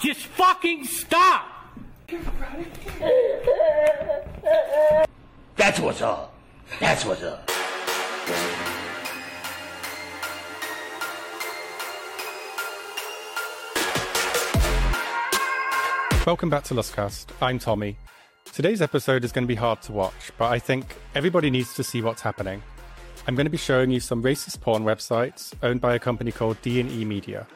Just fucking stop! That's what's up. That's what's up. Welcome back to Lustcast. I'm Tommy. Today's episode is going to be hard to watch, but I think everybody needs to see what's happening. I'm going to be showing you some racist porn websites owned by a company called D&E Media,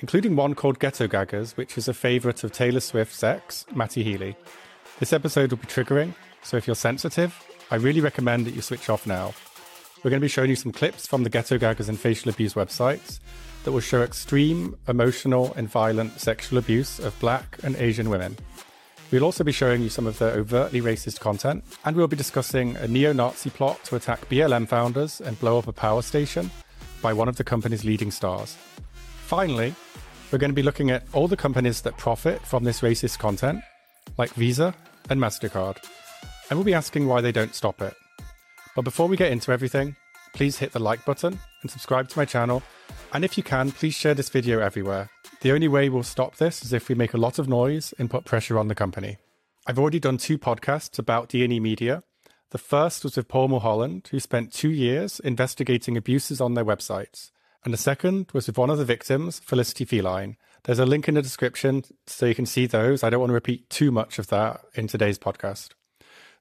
including one called Ghetto Gaggers, which is a favorite of Taylor Swift's ex, Matty Healy. This episode will be triggering, so if you're sensitive, I really recommend that you switch off now. We're going to be showing you some clips from the Ghetto Gaggers and facial abuse websites that will show extreme, emotional, and violent sexual abuse of black and Asian women. We'll also be showing you some of the overtly racist content, and we'll be discussing a neo Nazi plot to attack BLM founders and blow up a power station by one of the company's leading stars. Finally, we're going to be looking at all the companies that profit from this racist content, like Visa and MasterCard, and we'll be asking why they don't stop it. But before we get into everything, please hit the like button and subscribe to my channel and if you can, please share this video everywhere. The only way we'll stop this is if we make a lot of noise and put pressure on the company. I've already done two podcasts about D&E Media. The first was with Paul Mulholland, who spent two years investigating abuses on their websites. And the second was with one of the victims, Felicity Feline. There's a link in the description so you can see those. I don't want to repeat too much of that in today's podcast.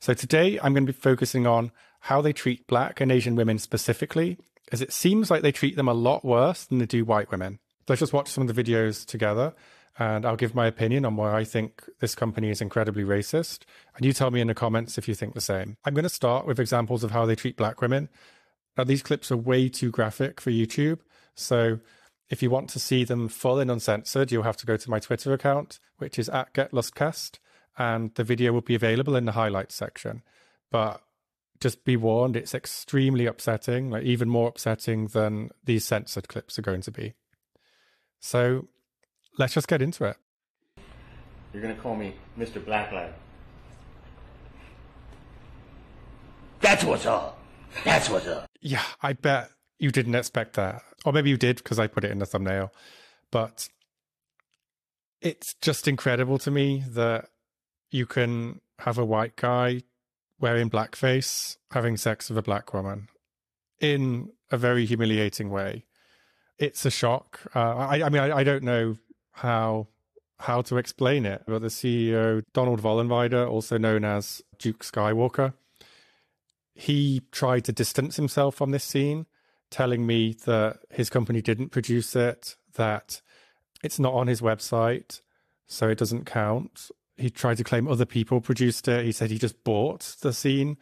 So today I'm going to be focusing on how they treat black and Asian women specifically as it seems like they treat them a lot worse than they do white women. Let's just watch some of the videos together and I'll give my opinion on why I think this company is incredibly racist. And you tell me in the comments if you think the same. I'm going to start with examples of how they treat black women. Now, these clips are way too graphic for YouTube. So if you want to see them full and uncensored, you'll have to go to my Twitter account, which is at GetLustCast, and the video will be available in the highlights section. But just be warned, it's extremely upsetting, like even more upsetting than these censored clips are going to be. So let's just get into it. You're gonna call me Mr. Blacklight. That's what's up. That's what's up. Yeah, I bet you didn't expect that. Or maybe you did because I put it in the thumbnail. But it's just incredible to me that you can have a white guy wearing blackface, having sex with a black woman in a very humiliating way. It's a shock. Uh, I, I, mean, I, I, don't know how how to explain it, but the CEO, Donald Vollenweider, also known as Duke Skywalker, he tried to distance himself from this scene, telling me that his company didn't produce it, that it's not on his website, so it doesn't count he tried to claim other people produced it. He said he just bought the scene.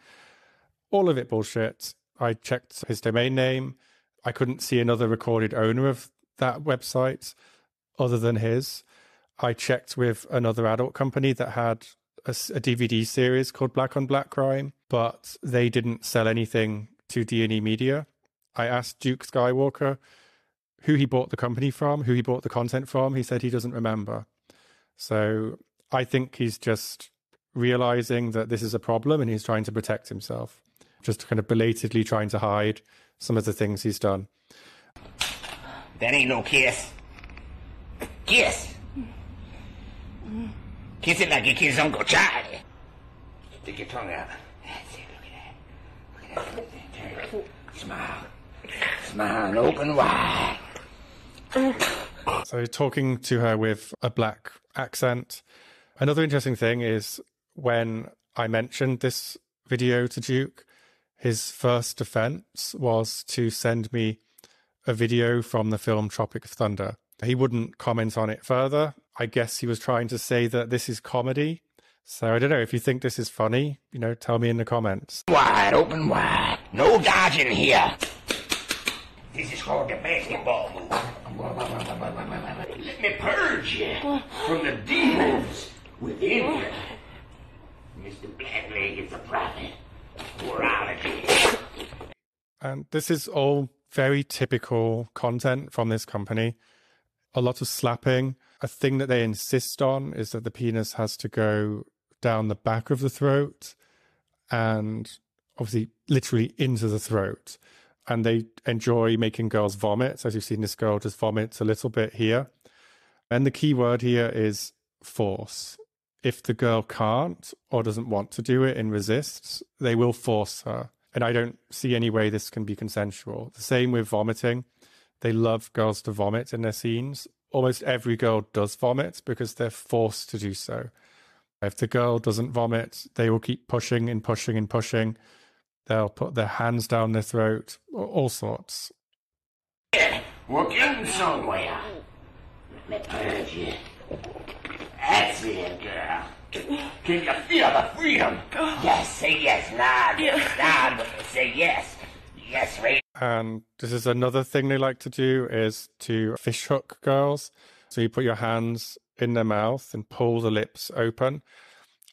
All of it bullshit. I checked his domain name. I couldn't see another recorded owner of that website other than his. I checked with another adult company that had a, a DVD series called Black on Black Crime, but they didn't sell anything to D&E Media. I asked Duke Skywalker who he bought the company from, who he bought the content from. He said he doesn't remember. So I think he's just realizing that this is a problem and he's trying to protect himself, just kind of belatedly trying to hide some of the things he's done. That ain't no kiss. Kiss. Kiss it like you kiss Uncle Charlie. Stick your tongue out. That's it. Look at that. Look at that. Smile. Smile and open wide. So talking to her with a black accent Another interesting thing is when I mentioned this video to Duke, his first defense was to send me a video from the film Tropic Thunder. He wouldn't comment on it further. I guess he was trying to say that this is comedy. So I don't know if you think this is funny, you know, tell me in the comments. Wide open wide. No dodging here. This is called the basketball move. Let me purge you from the demons within you. Mr. Blackleg is a prophet. Morality. And this is all very typical content from this company. A lot of slapping. A thing that they insist on is that the penis has to go down the back of the throat and obviously literally into the throat. And they enjoy making girls vomit. So as you've seen this girl just vomits a little bit here. And the key word here is force. If the girl can't or doesn't want to do it and resists, they will force her. And I don't see any way this can be consensual. The same with vomiting. They love girls to vomit in their scenes. Almost every girl does vomit because they're forced to do so. If the girl doesn't vomit, they will keep pushing and pushing and pushing. They'll put their hands down their throat, all sorts. Work in somewhere. Let me purge you. That's it, girl. Can you feel the freedom? Oh. Yes, say yes, nod. Nod with me. Say yes. Yes. And this is another thing they like to do is to fishhook girls. So you put your hands in their mouth and pull the lips open.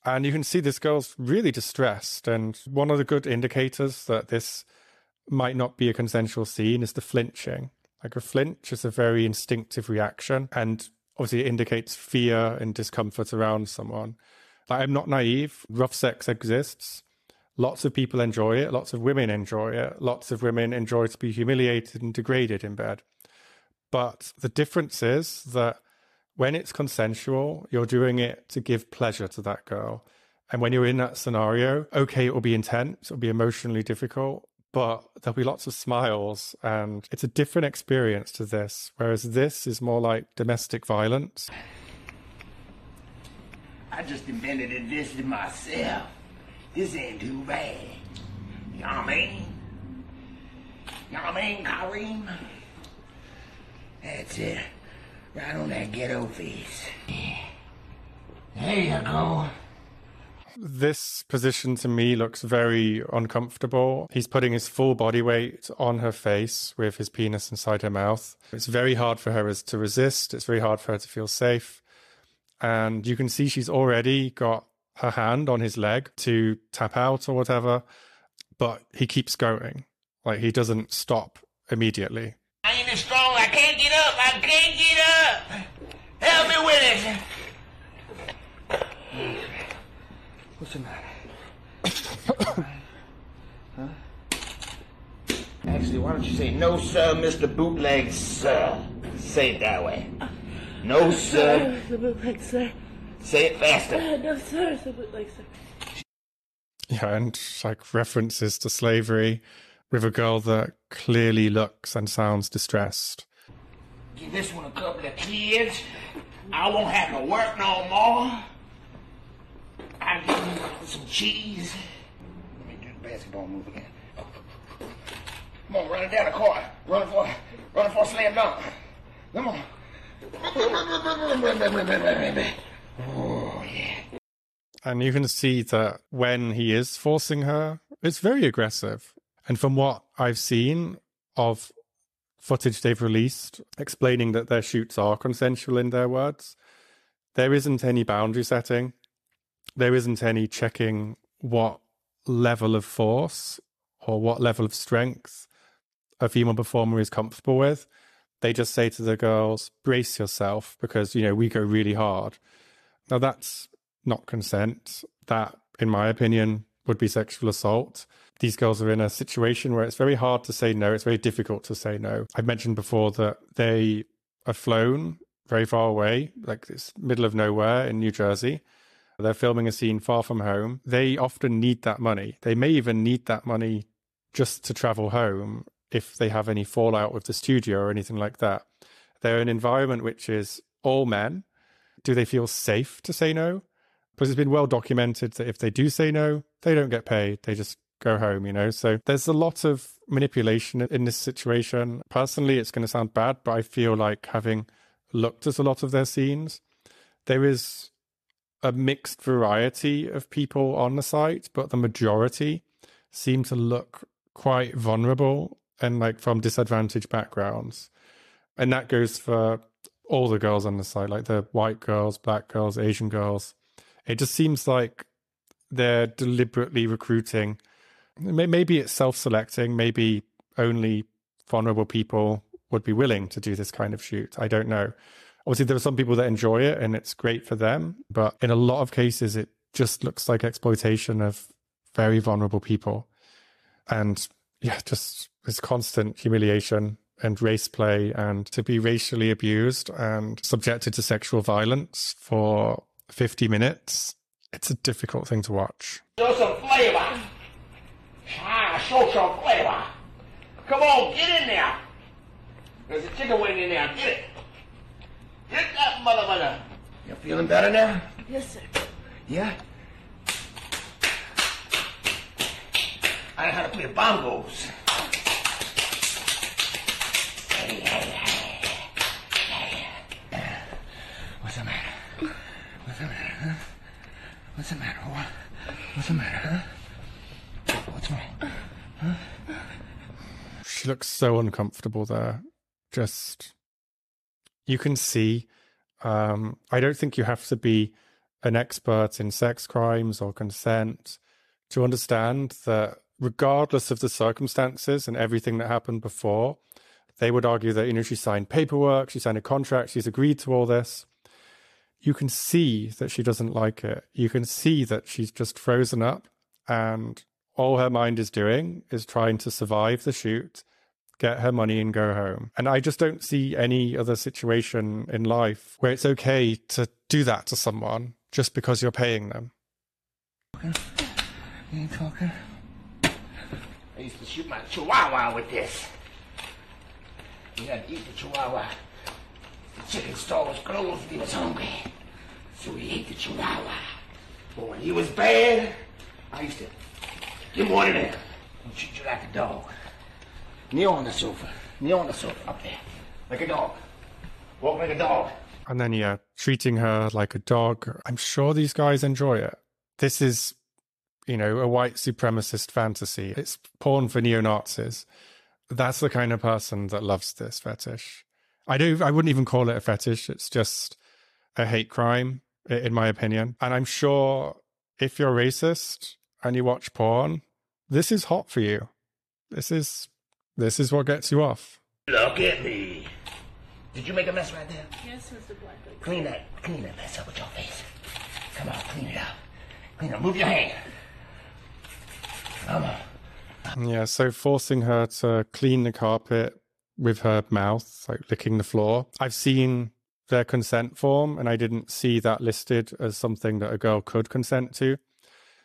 And you can see this girl's really distressed. And one of the good indicators that this might not be a consensual scene is the flinching. Like a flinch is a very instinctive reaction and obviously it indicates fear and discomfort around someone. Like, I'm not naive. Rough sex exists. Lots of people enjoy it. Lots of women enjoy it. Lots of women enjoy to be humiliated and degraded in bed. But the difference is that when it's consensual, you're doing it to give pleasure to that girl. And when you're in that scenario, okay, it will be intense, it'll be emotionally difficult, but there'll be lots of smiles and it's a different experience to this. Whereas this is more like domestic violence. I just invented this myself. This ain't too bad. You know what I mean? You know what I mean, Kareem? That's it. Right on that ghetto face. There you go. This position to me looks very uncomfortable. He's putting his full body weight on her face with his penis inside her mouth. It's very hard for her to resist. It's very hard for her to feel safe. And you can see she's already got her hand on his leg to tap out or whatever, but he keeps going. Like he doesn't stop immediately. I ain't strong. I can't get up. I can't get up. Help me with it. What's the matter? huh? Actually, why don't you say no, sir, Mr. Bootleg, sir? Say it that way. No, sir. The bootleg, sir. Say it faster. Uh, no, sir. The bootleg, sir. Yeah, and like references to slavery with a girl that clearly looks and sounds distressed. Give this one a couple of kids. I won't have to work no more. I'll give you some cheese. Let me do the basketball move again. Come on, run it down the court. Running for, running for a slam dunk. Come on. Oh, yeah. And you can see that when he is forcing her, it's very aggressive. And from what I've seen of footage they've released explaining that their shoots are consensual in their words, there isn't any boundary setting. There isn't any checking what level of force or what level of strength a female performer is comfortable with. They just say to the girls, brace yourself because, you know, we go really hard. Now, that's not consent. That, in my opinion, would be sexual assault. These girls are in a situation where it's very hard to say no. It's very difficult to say no. I've mentioned before that they are flown very far away, like this middle of nowhere in New Jersey. They're filming a scene far from home. They often need that money. They may even need that money just to travel home if they have any fallout with the studio or anything like that. They're in an environment which is all men. Do they feel safe to say no? Because it's been well documented that if they do say no, they don't get paid. They just go home, you know? So there's a lot of manipulation in this situation. Personally, it's going to sound bad, but I feel like having looked at a lot of their scenes, there is a mixed variety of people on the site, but the majority seem to look quite vulnerable and like from disadvantaged backgrounds. And that goes for all the girls on the site, like the white girls, black girls, Asian girls. It just seems like they're deliberately recruiting. Maybe it's self selecting, maybe only vulnerable people would be willing to do this kind of shoot. I don't know. Obviously, there are some people that enjoy it and it's great for them. But in a lot of cases, it just looks like exploitation of very vulnerable people. And yeah, just this constant humiliation and race play and to be racially abused and subjected to sexual violence for 50 minutes. It's a difficult thing to watch. Show some flavor. Ah, show some flavor. Come on, get in there. There's a chicken wing in there. Get it. Get that mother mother. You feeling better now? Yes, sir. Yeah? I know how to play bongos. What's the matter? What? What's the matter, huh? What's wrong? She looks so uncomfortable there. Just, you can see. Um, I don't think you have to be an expert in sex crimes or consent to understand that, regardless of the circumstances and everything that happened before, they would argue that, you know, she signed paperwork, she signed a contract, she's agreed to all this. You can see that she doesn't like it. You can see that she's just frozen up and all her mind is doing is trying to survive the shoot, get her money and go home. And I just don't see any other situation in life where it's okay to do that to someone just because you're paying them. You ain't talking? I used to shoot my chihuahua with this. We had to eat the chihuahua. Chicken store was closed and he was hungry. So he ate the chihuahua. But when he was bad, I used to give him one of them. Treat you like a dog. Kneel on the sofa. Kneel on the sofa up there. Like a dog. Walk like a dog. And then, yeah, treating her like a dog. I'm sure these guys enjoy it. This is, you know, a white supremacist fantasy. It's porn for neo Nazis. That's the kind of person that loves this fetish. I do. I wouldn't even call it a fetish. It's just a hate crime, in my opinion. And I'm sure if you're racist and you watch porn, this is hot for you. This is this is what gets you off. Look at me. Did you make a mess right there? Yes, Mr. Blackwood. Clean that, clean that mess up with your face. Come on, clean it up. Clean it. Move your hand. Come on. Yeah, so forcing her to clean the carpet with her mouth, like licking the floor. I've seen their consent form and I didn't see that listed as something that a girl could consent to.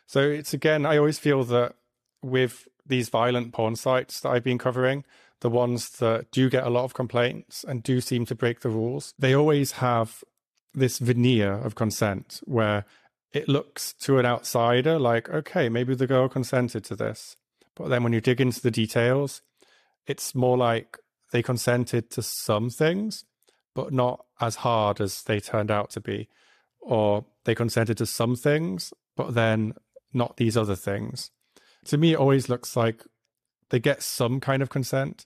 So it's again, I always feel that with these violent porn sites that I've been covering, the ones that do get a lot of complaints and do seem to break the rules, they always have this veneer of consent where it looks to an outsider like, okay, maybe the girl consented to this. But then when you dig into the details, it's more like they consented to some things, but not as hard as they turned out to be. Or they consented to some things, but then not these other things. To me, it always looks like they get some kind of consent,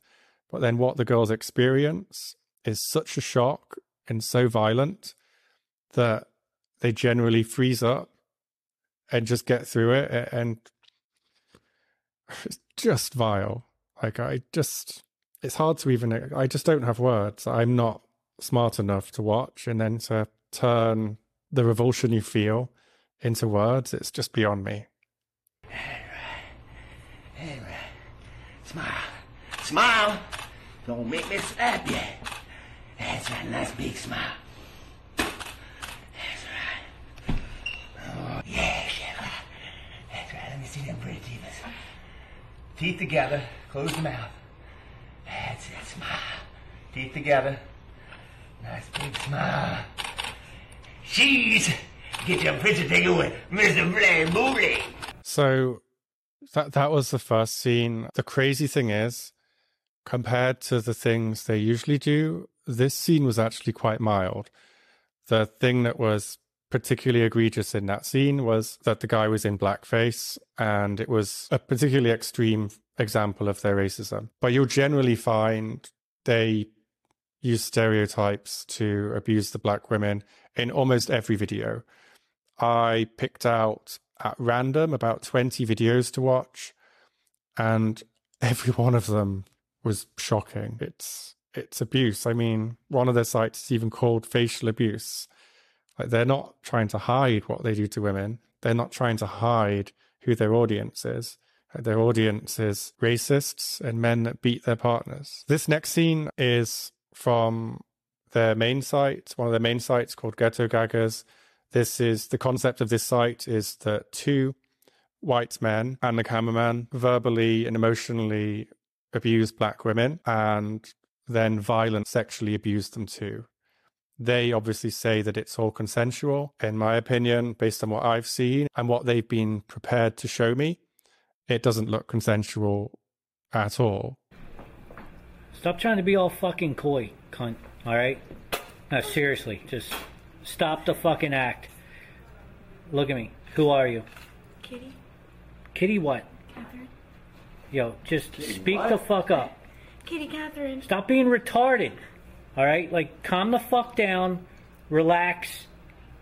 but then what the girls experience is such a shock and so violent that they generally freeze up and just get through it and it's just vile like i just it's hard to even i just don't have words i'm not smart enough to watch and then to turn the revulsion you feel into words it's just beyond me. Smile. Smile. Don't make me slap you. That's right. Nice big smile. That's right. Oh, yeah. That's right. Let me see them pretty teeth. Teeth together. Close the mouth. That's it. Smile. Teeth together. Nice big smile. Cheese. Get your picture taken with Mr. Blaine Booley. So that that was the first scene. The crazy thing is, compared to the things they usually do, this scene was actually quite mild. The thing that was particularly egregious in that scene was that the guy was in blackface, and it was a particularly extreme example of their racism. But you'll generally find they use stereotypes to abuse the black women in almost every video. I picked out at random about 20 videos to watch and every one of them was shocking. It's it's abuse. I mean, one of their sites is even called facial abuse. Like they're not trying to hide what they do to women. They're not trying to hide who their audience is. Their audience is racists and men that beat their partners. This next scene is from their main site, one of their main sites called Ghetto Gaggers. This is the concept of this site is that two white men and the cameraman verbally and emotionally abuse black women and then violent sexually abuse them too. They obviously say that it's all consensual. In my opinion, based on what I've seen and what they've been prepared to show me, it doesn't look consensual at all. Stop trying to be all fucking coy, cunt. All right? No, seriously, just stop the fucking act. Look at me. Who are you? Kitty, Kitty what? Catherine. Yo, just speak the fuck up. Kitty Catherine. Stop being retarded. All right? Like, calm the fuck down, relax,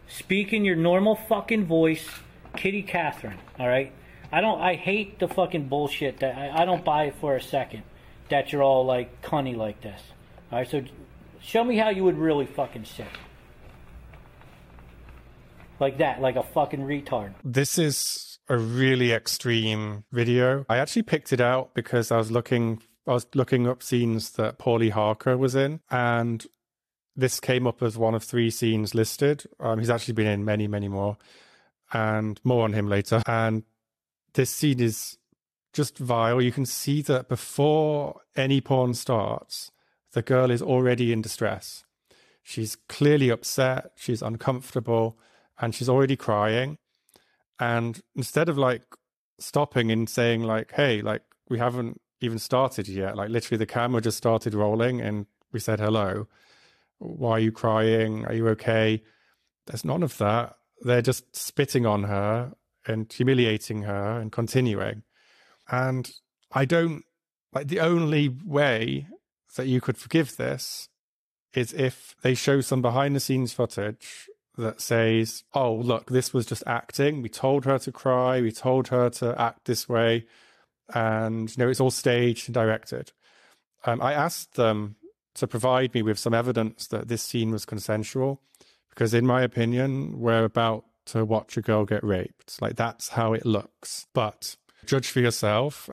speak in your normal fucking voice. Kitty Catherine, all right? I don't, I hate the fucking bullshit that, I, I don't buy it for a second that you're all like cunny like this. All right? So show me how you would really fucking sit. Like that, like a fucking retard. This is a really extreme video. I actually picked it out because I was looking I was looking up scenes that Paulie Harker was in and this came up as one of three scenes listed. Um, he's actually been in many, many more, and more on him later. And this scene is just vile. You can see that before any porn starts, the girl is already in distress. She's clearly upset, she's uncomfortable, and she's already crying. And instead of like stopping and saying, like, hey, like, we haven't even started yet, like, literally the camera just started rolling and we said hello. Why are you crying? Are you okay? There's none of that. They're just spitting on her and humiliating her and continuing. And I don't like the only way that you could forgive this is if they show some behind the scenes footage that says, oh, look, this was just acting. We told her to cry. We told her to act this way. And, you know, it's all staged and directed. Um, I asked them to provide me with some evidence that this scene was consensual because, in my opinion, we're about to watch a girl get raped. Like, that's how it looks. But judge for yourself.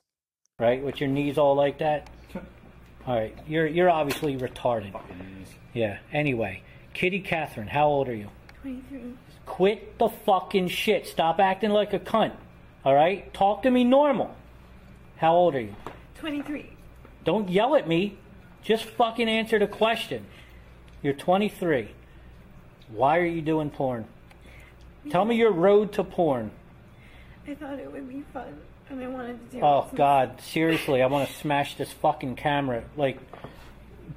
Right? With your knees all like that? All right. You're, you're obviously retarded. Yeah. Anyway, Kitty Catherine, how old are you? 23. Quit the fucking shit. Stop acting like a cunt. All right? Talk to me normal. How old are you? 23. Don't yell at me. Just fucking answer the question. You're 23. Why are you doing porn? Tell me your road to porn. I thought it would be fun, and I wanted to do oh, it. Oh God, seriously, I want to smash this fucking camera. Like,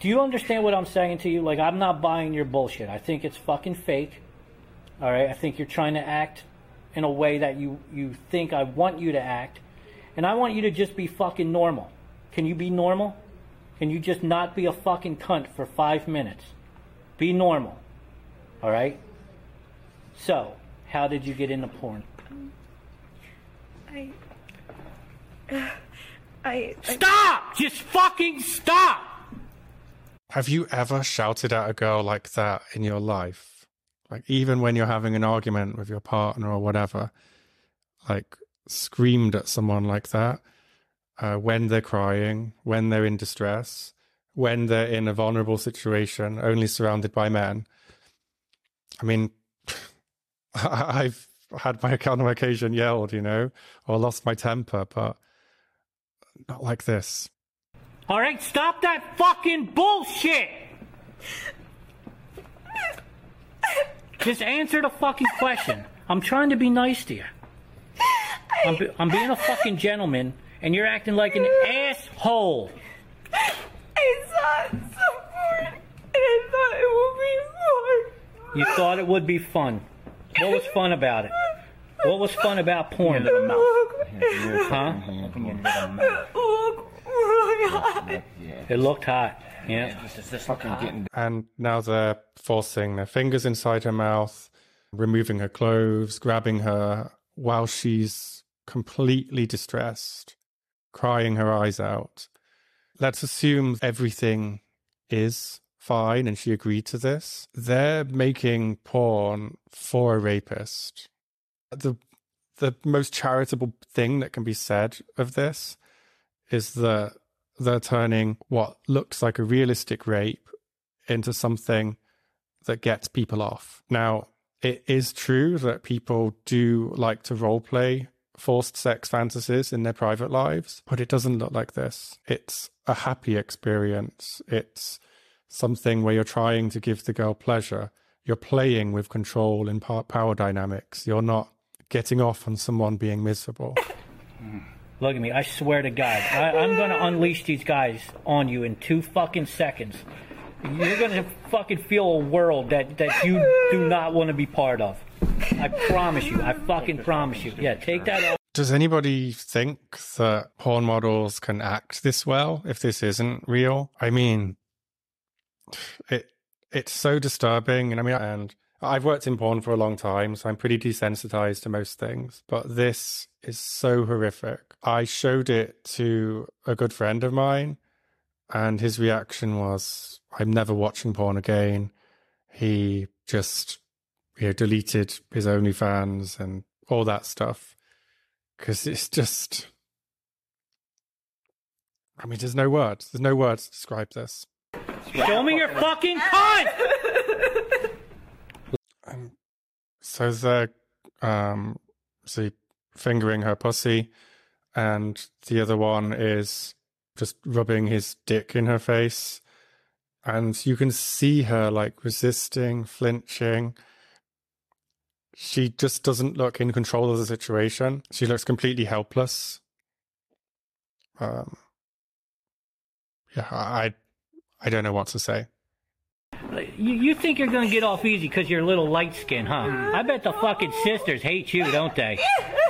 do you understand what I'm saying to you? Like, I'm not buying your bullshit. I think it's fucking fake. All right, I think you're trying to act in a way that you you think I want you to act, and I want you to just be fucking normal. Can you be normal? Can you just not be a fucking cunt for five minutes? Be normal. All right. So, how did you get into porn? I. I. I Stop! Just fucking stop! Have you ever shouted at a girl like that in your life? Like, even when you're having an argument with your partner or whatever, like, screamed at someone like that uh, when they're crying, when they're in distress, when they're in a vulnerable situation, only surrounded by men. I mean, I've had my on occasion yelled, you know, or lost my temper, but not like this. All right, stop that fucking bullshit! Just answer the fucking question. I'm trying to be nice to you. I'm, be- I'm being a fucking gentleman, and you're acting like an asshole. I saw it so porn, and I thought it would be fun. You thought it would be fun. What was fun about it? What was fun about porn? Look, Huh? look really hot. It looked hot. Yeah. And now they're forcing their fingers inside her mouth, removing her clothes, grabbing her while she's completely distressed, crying her eyes out. Let's assume everything is fine and she agreed to this. They're making porn for a rapist. The the most charitable thing that can be said of this is that they're turning what looks like a realistic rape into something that gets people off. Now, it is true that people do like to role play forced sex fantasies in their private lives, but it doesn't look like this. It's a happy experience. It's something where you're trying to give the girl pleasure. You're playing with control and power dynamics. You're not getting off on someone being miserable. Mm. Look at me. I swear to God. I, I'm going to unleash these guys on you in two fucking seconds. You're going to fucking feel a world that, that you do not want to be part of. I promise you. I fucking promise you. Yeah, take that off. Does anybody think that porn models can act this well if this isn't real? I mean, it it's so disturbing, and I mean, and I've worked in porn for a long time, so I'm pretty desensitized to most things. But this is so horrific. I showed it to a good friend of mine, and his reaction was, "I'm never watching porn again." He just, you know, deleted his OnlyFans and all that stuff because it's just. I mean, there's no words. There's no words to describe this. Show me your fucking cunt! Um, so they're um, see, fingering her pussy, and the other one is just rubbing his dick in her face. And you can see her like resisting, flinching. She just doesn't look in control of the situation. She looks completely helpless. Um, yeah, I I don't know what to say. You, you think you're gonna get off easy because you're a little light skinned, huh? I bet the fucking sisters hate you, don't they?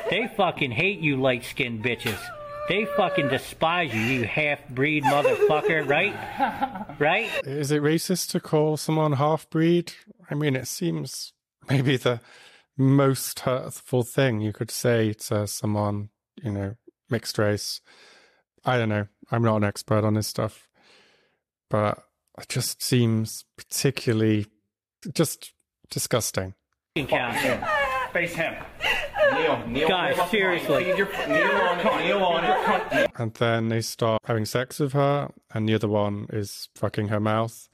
They fucking hate you light skinned bitches. They fucking despise you, you half breed motherfucker, right? Right? Is it racist to call someone half breed? I mean, it seems maybe the most hurtful thing you could say to someone, you know, mixed race. I don't know. I'm not an expert on this stuff but it just seems particularly just disgusting. Face him. Kneel, kneel. Guys, seriously. Kneel on. Kneel on. And then they start having sex with her, and the other one is fucking her mouth.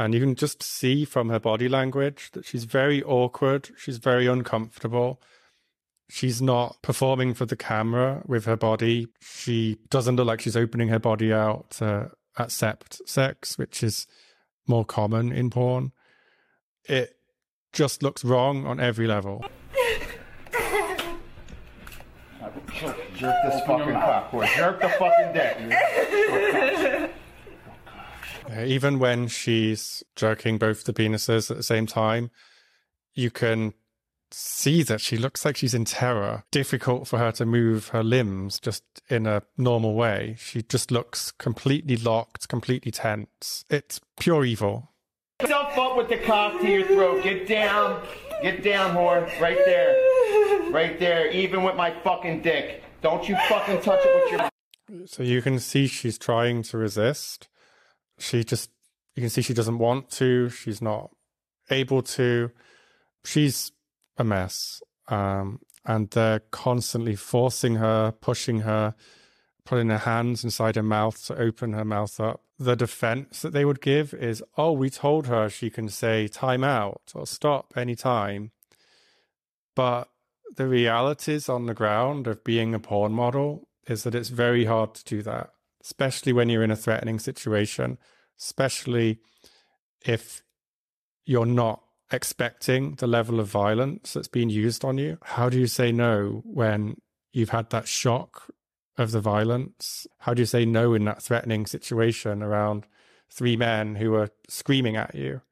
And you can just see from her body language that she's very awkward. She's very uncomfortable. She's not performing for the camera with her body. She doesn't look like she's opening her body out to accept sex, which is more common in porn. It just looks wrong on every level. Jerk this fucking cock, boy. Jerk the fucking dick. Even when she's jerking both the penises at the same time, you can see that she looks like she's in terror. Difficult for her to move her limbs just in a normal way. She just looks completely locked, completely tense. It's pure evil. Yourself up with the cock to your throat. Get down. Get down, whore. Right there. Right there. Even with my fucking dick. Don't you fucking touch it with your. So you can see she's trying to resist. She just, you can see she doesn't want to. She's not able to. She's a mess. Um, and they're constantly forcing her, pushing her, putting her hands inside her mouth to open her mouth up. The defense that they would give is, oh, we told her she can say time out or stop anytime. But the realities on the ground of being a porn model is that it's very hard to do that, especially when you're in a threatening situation, especially if you're not expecting the level of violence that's being used on you. How do you say no when you've had that shock of the violence? How do you say no in that threatening situation around three men who are screaming at you?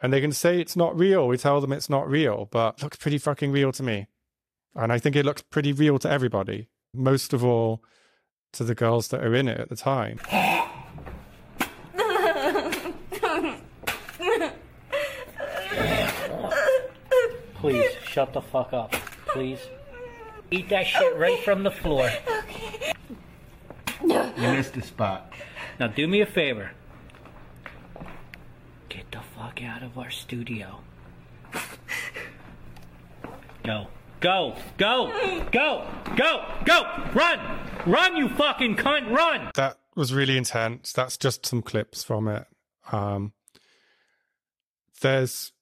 And they can say it's not real. We tell them it's not real, but looks pretty fucking real to me. And I think it looks pretty real to everybody, most of all to the girls that are in it at the time. Please, shut the fuck up. Please. Eat that shit right from the floor. You missed a spot. Now do me a favor. Get the fuck out of our studio. Go. Go, go, go, go, go! Run! Run, you fucking cunt, run! That was really intense. That's just some clips from it. Um, there's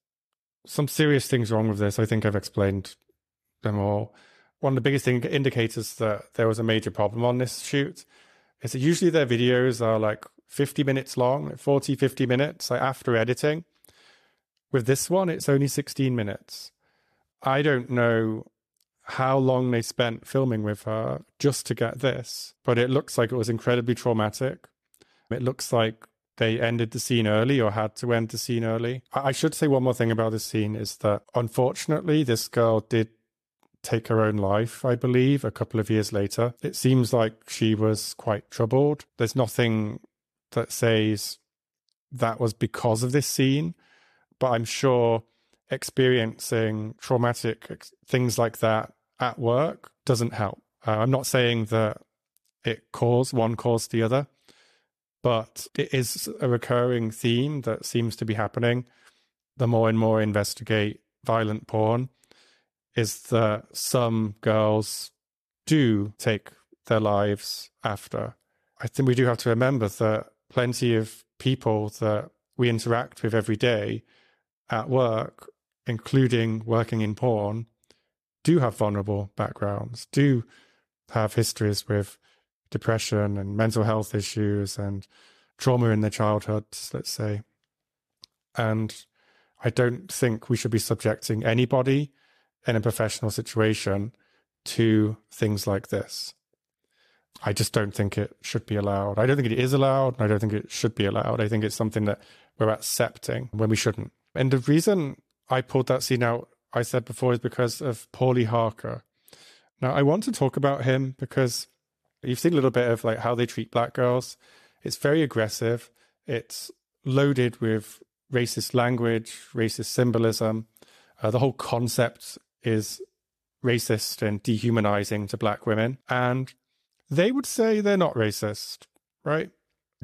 some serious things wrong with this. I think I've explained them all. One of the biggest thing, indicators that there was a major problem on this shoot is that usually their videos are like 50 minutes long, 40, 50 minutes like after editing. With this one, it's only 16 minutes. I don't know how long they spent filming with her just to get this, but it looks like it was incredibly traumatic. It looks like they ended the scene early or had to end the scene early. I should say one more thing about this scene is that unfortunately, this girl did take her own life, I believe, a couple of years later. It seems like she was quite troubled. There's nothing that says that was because of this scene, but I'm sure experiencing traumatic things like that at work doesn't help. Uh, I'm not saying that it caused one caused the other, but it is a recurring theme that seems to be happening. The more and more investigate violent porn, is that some girls do take their lives after. I think we do have to remember that plenty of people that we interact with every day at work including working in porn, do have vulnerable backgrounds, do have histories with depression and mental health issues and trauma in their childhoods, let's say. And I don't think we should be subjecting anybody in a professional situation to things like this. I just don't think it should be allowed. I don't think it is allowed, I don't think it should be allowed. I think it's something that we're accepting when we shouldn't. And the reason I pulled that scene out, I said before, is because of Paulie Harker. Now, I want to talk about him because you've seen a little bit of like how they treat black girls. It's very aggressive. It's loaded with racist language, racist symbolism. Uh, the whole concept is racist and dehumanizing to black women. And they would say they're not racist, right?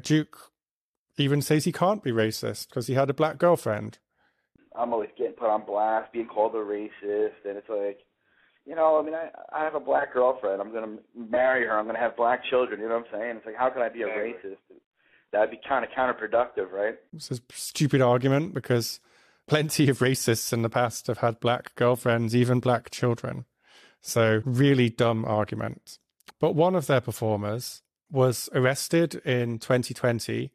Duke even says he can't be racist because he had a black girlfriend. I'm always getting put on blast, being called a racist, and it's like, you know, I mean, I I have a black girlfriend. I'm gonna marry her. I'm gonna have black children. You know what I'm saying? It's like, how can I be a racist? That'd be kind of counterproductive, right? It's a stupid argument because plenty of racists in the past have had black girlfriends, even black children. So really dumb argument. But one of their performers was arrested in 2020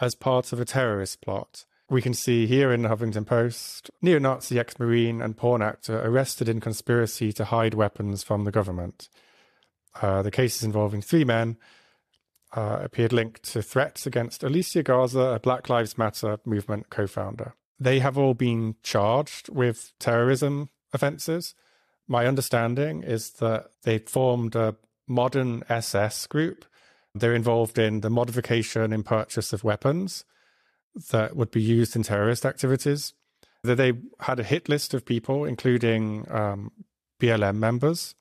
as part of a terrorist plot we can see here in the Huffington Post neo Nazi ex Marine and porn actor arrested in conspiracy to hide weapons from the government. Uh, the cases involving three men uh, appeared linked to threats against Alicia Garza, a Black Lives Matter movement co founder. They have all been charged with terrorism offenses. My understanding is that they formed a modern SS group. They're involved in the modification and purchase of weapons that would be used in terrorist activities. That they had a hit list of people, including um, BLM members.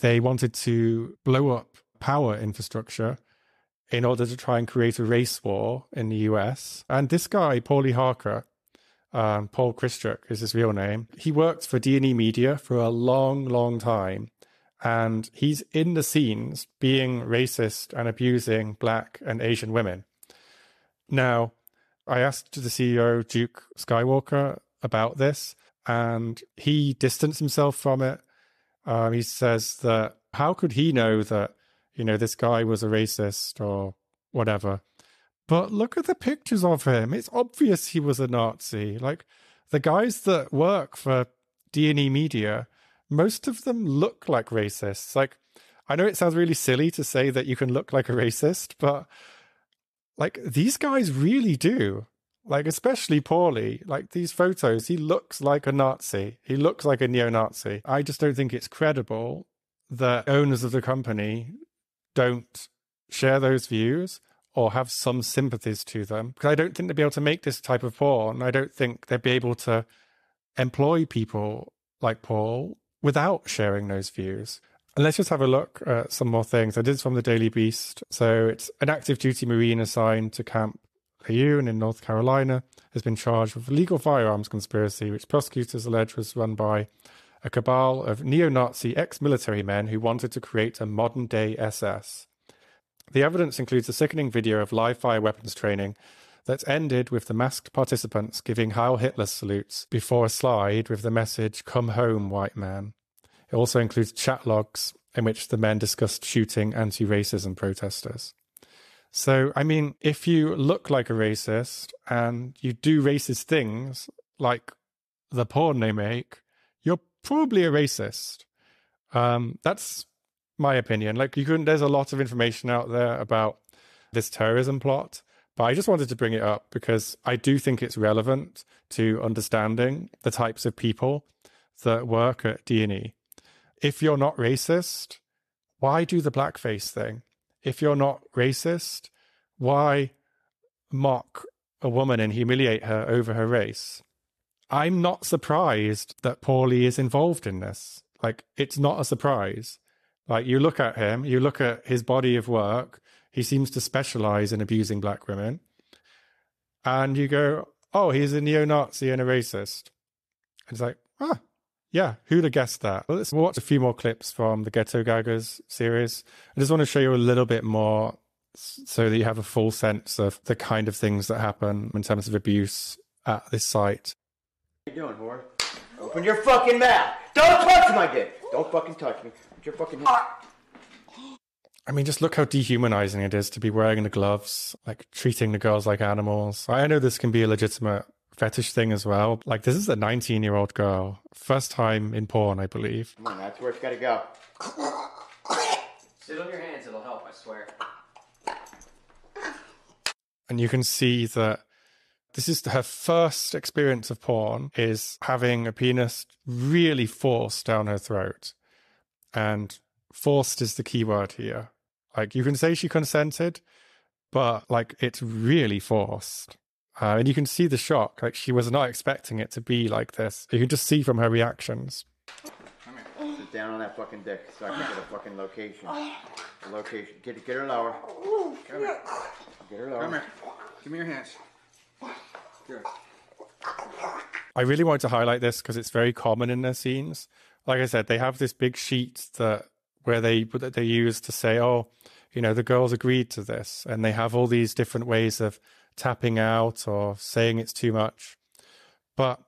They wanted to blow up power infrastructure in order to try and create a race war in the US. And this guy, Paulie Harker, um, Paul Kryscuk is his real name. He worked for D&E Media for a long, long time. And he's in the scenes being racist and abusing black and Asian women. Now, I asked the CEO, Duke Skywalker, about this, and he distanced himself from it. Um, he says that how could he know that, you know, this guy was a racist or whatever? But look at the pictures of him. It's obvious he was a Nazi. Like the guys that work for D&E Media, most of them look like racists. Like I know it sounds really silly to say that you can look like a racist, but like these guys really do. Like especially Paulie, like these photos, he looks like a Nazi. He looks like a neo-Nazi. I just don't think it's credible that owners of the company don't share those views or have some sympathies to them. Because I don't think they'd be able to make this type of porn. I don't think they'd be able to employ people like Paul without sharing those views. And let's just have a look at some more things. I did from the Daily Beast. So it's an active duty Marine assigned to Camp Lejeune in North Carolina has been charged with illegal firearms conspiracy, which prosecutors allege was run by a cabal of neo Nazi ex military men who wanted to create a modern day SS. The evidence includes a sickening video of live fire weapons training that ended with the masked participants giving Heil Hitler salutes before a slide with the message, Come home, white man. It also includes chat logs in which the men discussed shooting anti racism protesters. So, I mean, if you look like a racist and you do racist things like the porn they make, you're probably a racist. Um, that's my opinion. Like, you couldn't, there's a lot of information out there about this terrorism plot, but I just wanted to bring it up because I do think it's relevant to understanding the types of people that work at D&E. If you're not racist, why do the blackface thing? If you're not racist, why mock a woman and humiliate her over her race? I'm not surprised that Paulie is involved in this. Like, it's not a surprise. Like, you look at him, you look at his body of work, he seems to specialize in abusing black women. And you go, oh, he's a neo Nazi and a racist. And it's like, ah, yeah, who'd have guessed that? Well, let's watch a few more clips from the Ghetto Gaggers series. I just want to show you a little bit more so that you have a full sense of the kind of things that happen in terms of abuse at this site. What are you doing, whore? Open your fucking mouth! Don't touch my dick! Don't fucking touch me. Put your fucking I mean, just look how dehumanizing it is to be wearing the gloves, like treating the girls like animals. I know this can be a legitimate fetish thing as well. Like, this is a 19 year old girl, first time in porn, I believe. Come on, that's where it's gotta go. Sit on your hands, it'll help, I swear. And you can see that this is her first experience of porn is having a penis really forced down her throat. And forced is the key word here. Like you can say she consented, but like it's really forced. Uh, and you can see the shock. Like she was not expecting it to be like this. You can just see from her reactions. Come here. Sit down on that fucking dick so I can get a fucking location. The location. Get, get her lower. Come here. Get her lower. Come here. Give me your hands. Good. I really wanted to highlight this because it's very common in their scenes. Like I said, they have this big sheet that where they that they use to say, "Oh, you know, the girls agreed to this," and they have all these different ways of tapping out or saying it's too much. But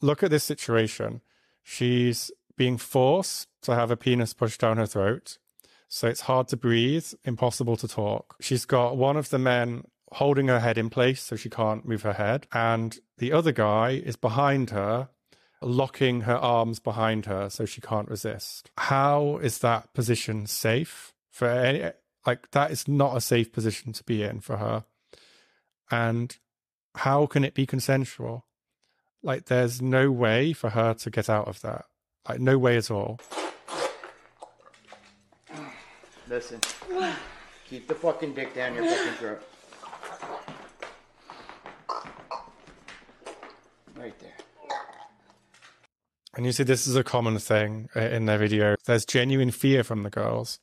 look at this situation. She's being forced to have a penis pushed down her throat. So it's hard to breathe, impossible to talk. She's got one of the men holding her head in place so she can't move her head. And the other guy is behind her, locking her arms behind her so she can't resist. How is that position safe for any? Like, that is not a safe position to be in for her. And how can it be consensual? Like, there's no way for her to get out of that. Like, no way at all. Listen. Keep the fucking dick down your fucking throat. Right there. And you see, this is a common thing uh, in their video. There's genuine fear from the girls.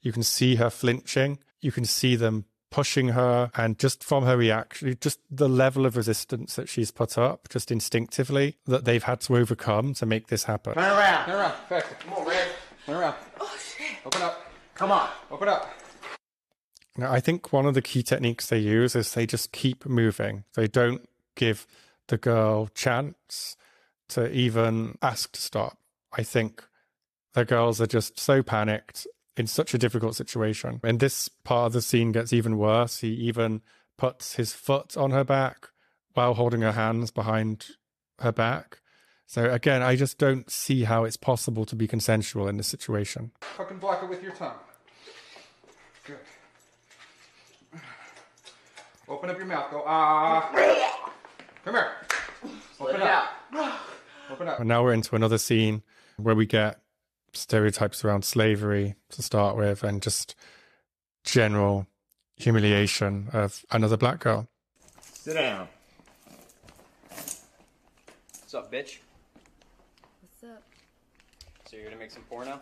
You can see her flinching. You can see them pushing her. And just from her reaction, just the level of resistance that she's put up, just instinctively, that they've had to overcome to make this happen. Turn around. Turn around. Faster. Come on, Red. Turn around. Oh shit. Open up. Come on. Open up. Now, I think one of the key techniques they use is they just keep moving. They don't give the girl chance to even ask to stop. I think the girls are just so panicked in such a difficult situation. And this part of the scene gets even worse. He even puts his foot on her back while holding her hands behind her back. So again, I just don't see how it's possible to be consensual in this situation. Fucking block it with your tongue. Good. Open up your mouth. Go ah. Come here. Open it up. out. Open up. And now we're into another scene where we get stereotypes around slavery to start with and just general humiliation of another black girl. Sit down. What's up, bitch? What's up? So you're gonna make some porno?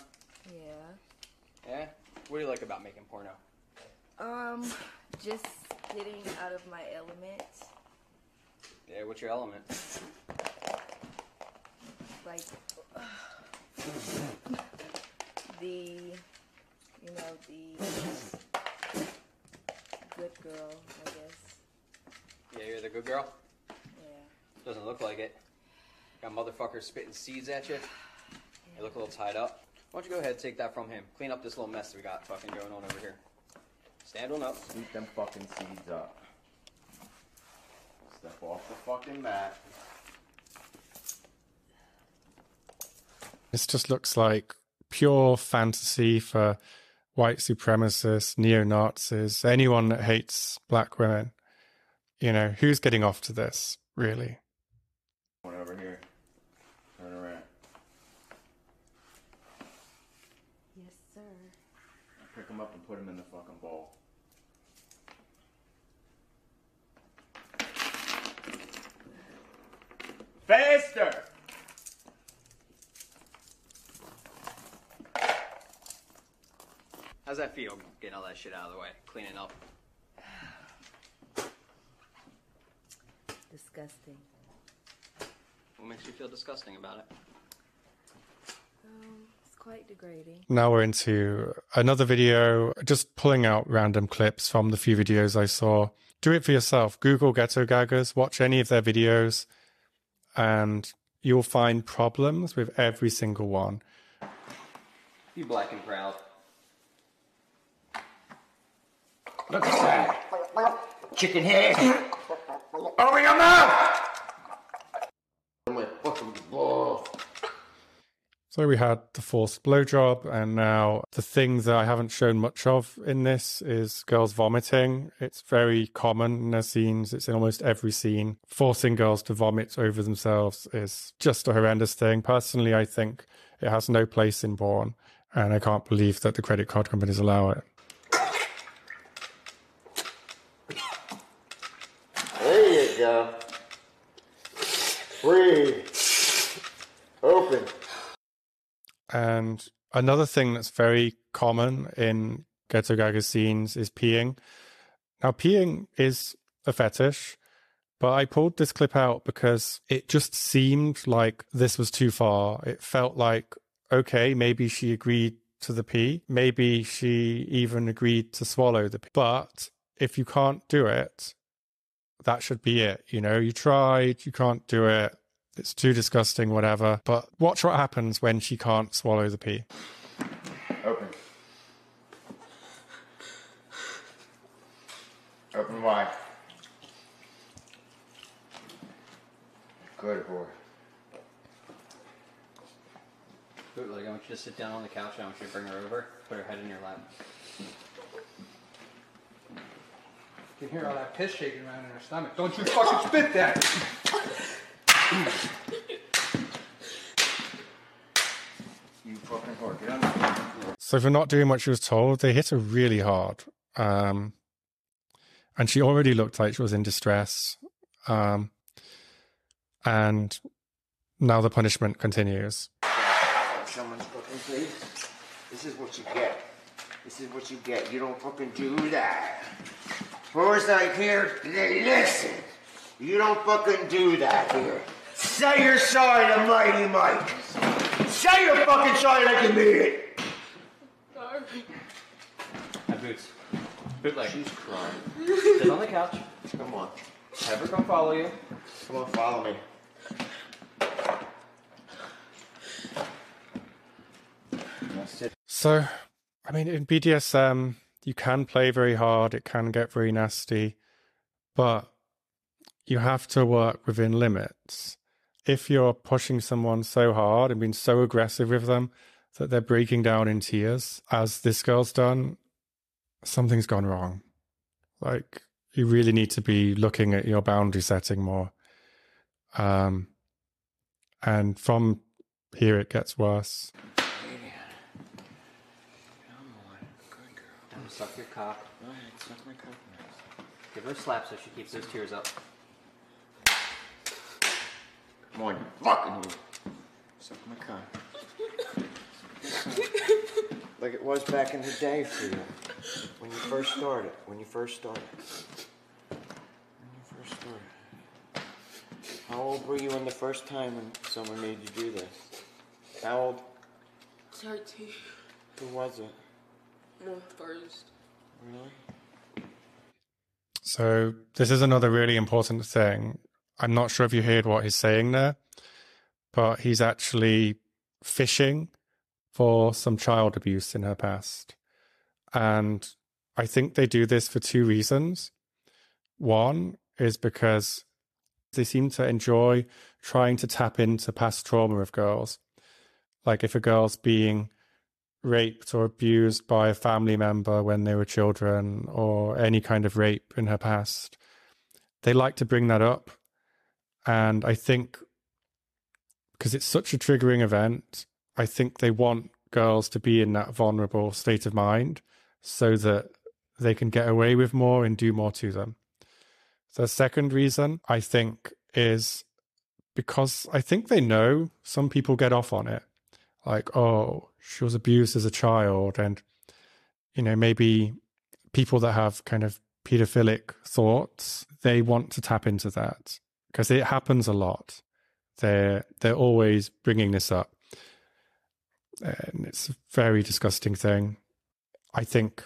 Yeah. Yeah? What do you like about making porno? Um, just getting out of my element. Yeah, what's your element? Like, the, you know, the good girl, I guess. Yeah, you're the good girl. Yeah. Doesn't look like it. Got motherfuckers spitting seeds at you. You look a little tied up. Why don't you go ahead and take that from him? Clean up this little mess we got fucking going on over here. Stand on up. Sweep them fucking seeds up. Step off the fucking mat. This just looks like pure fantasy for white supremacists, neo Nazis, anyone that hates black women. You know, who's getting off to this, really? One over here. Turn around. Yes, sir. Pick them up and put them in the fucking bowl. Faster! How's that feel? Getting all that shit out of the way, cleaning up. Disgusting. What makes you feel disgusting about it? Um, it's quite degrading. Now we're into another video, just pulling out random clips from the few videos I saw. Do it for yourself. Google Ghetto Gaggers, watch any of their videos, and you'll find problems with every single one. Be black and proud. Look at that. Chicken head. Open your mouth! So we had the forced blowjob, and now the thing that I haven't shown much of in this is girls vomiting. It's very common in their scenes. It's in almost every scene. Forcing girls to vomit over themselves is just a horrendous thing. Personally, I think it has no place in porn, and I can't believe that the credit card companies allow it. There you Uh, go. Breathe. Open. And another thing that's very common in Ghetto Gagger scenes is peeing. Now, peeing is a fetish, but I pulled this clip out because it just seemed like this was too far. It felt like, okay, maybe she agreed to the pee. Maybe she even agreed to swallow the pee. But if you can't do it, that should be it. You know, you tried, you can't do it. It's too disgusting, whatever. But watch what happens when she can't swallow the pee. Open. Open wide. Good boy. Bootleg, I want you to sit down on the couch. I want you to bring her over. Put her head in your lap. You can hear all that piss shaking around in her stomach. Don't you fucking spit that! You fucking whore. Get on the floor. So for not doing what she was told, they hit her really hard. Um, and she already looked like she was in distress. Um, and now the punishment continues. Someone's fucking face. This is what you get. This is what you get. You don't fucking do that. Boys out here, listen. You don't fucking do that here. Say you're sorry to Mighty Mike. Say you're fucking sorry like you mean it. Have boots. Bootleg. She's crying. Sit on the couch. Come on. Have her come follow you. Come on, follow me. So, I mean, in BDSM, you can play very hard, it can get very nasty, but you have to work within limits. If you're pushing someone so hard and being so aggressive with them that they're breaking down in tears, as this girl's done, something's gone wrong. Like, you really need to be looking at your boundary setting more. Um, and from here, it gets worse. Time to suck your cock. Give her a slap so she keeps those tears up. Come on, you fucking whore. Suck my cock. like it was back in the day for you. When you first started. When you first started. When you first started. How old were you when the first time when someone made you do this? How old? 13. Who was it? My first. Really? So this is another really important thing. I'm not sure if you heard what he's saying there, but he's actually fishing for some child abuse in her past. And I think they do this for two reasons. One is because they seem to enjoy trying to tap into past trauma of girls. Like if a girl's being raped or abused by a family member when they were children or any kind of rape in her past, they like to bring that up. And I think because it's such a triggering event, I think they want girls to be in that vulnerable state of mind so that they can get away with more and do more to them. The second reason I think is because I think they know some people get off on it. Like, oh, she was abused as a child. And, you know, maybe people that have kind of pedophilic thoughts, they want to tap into that because it happens a lot. They're, they're always bringing this up. And it's a very disgusting thing. I think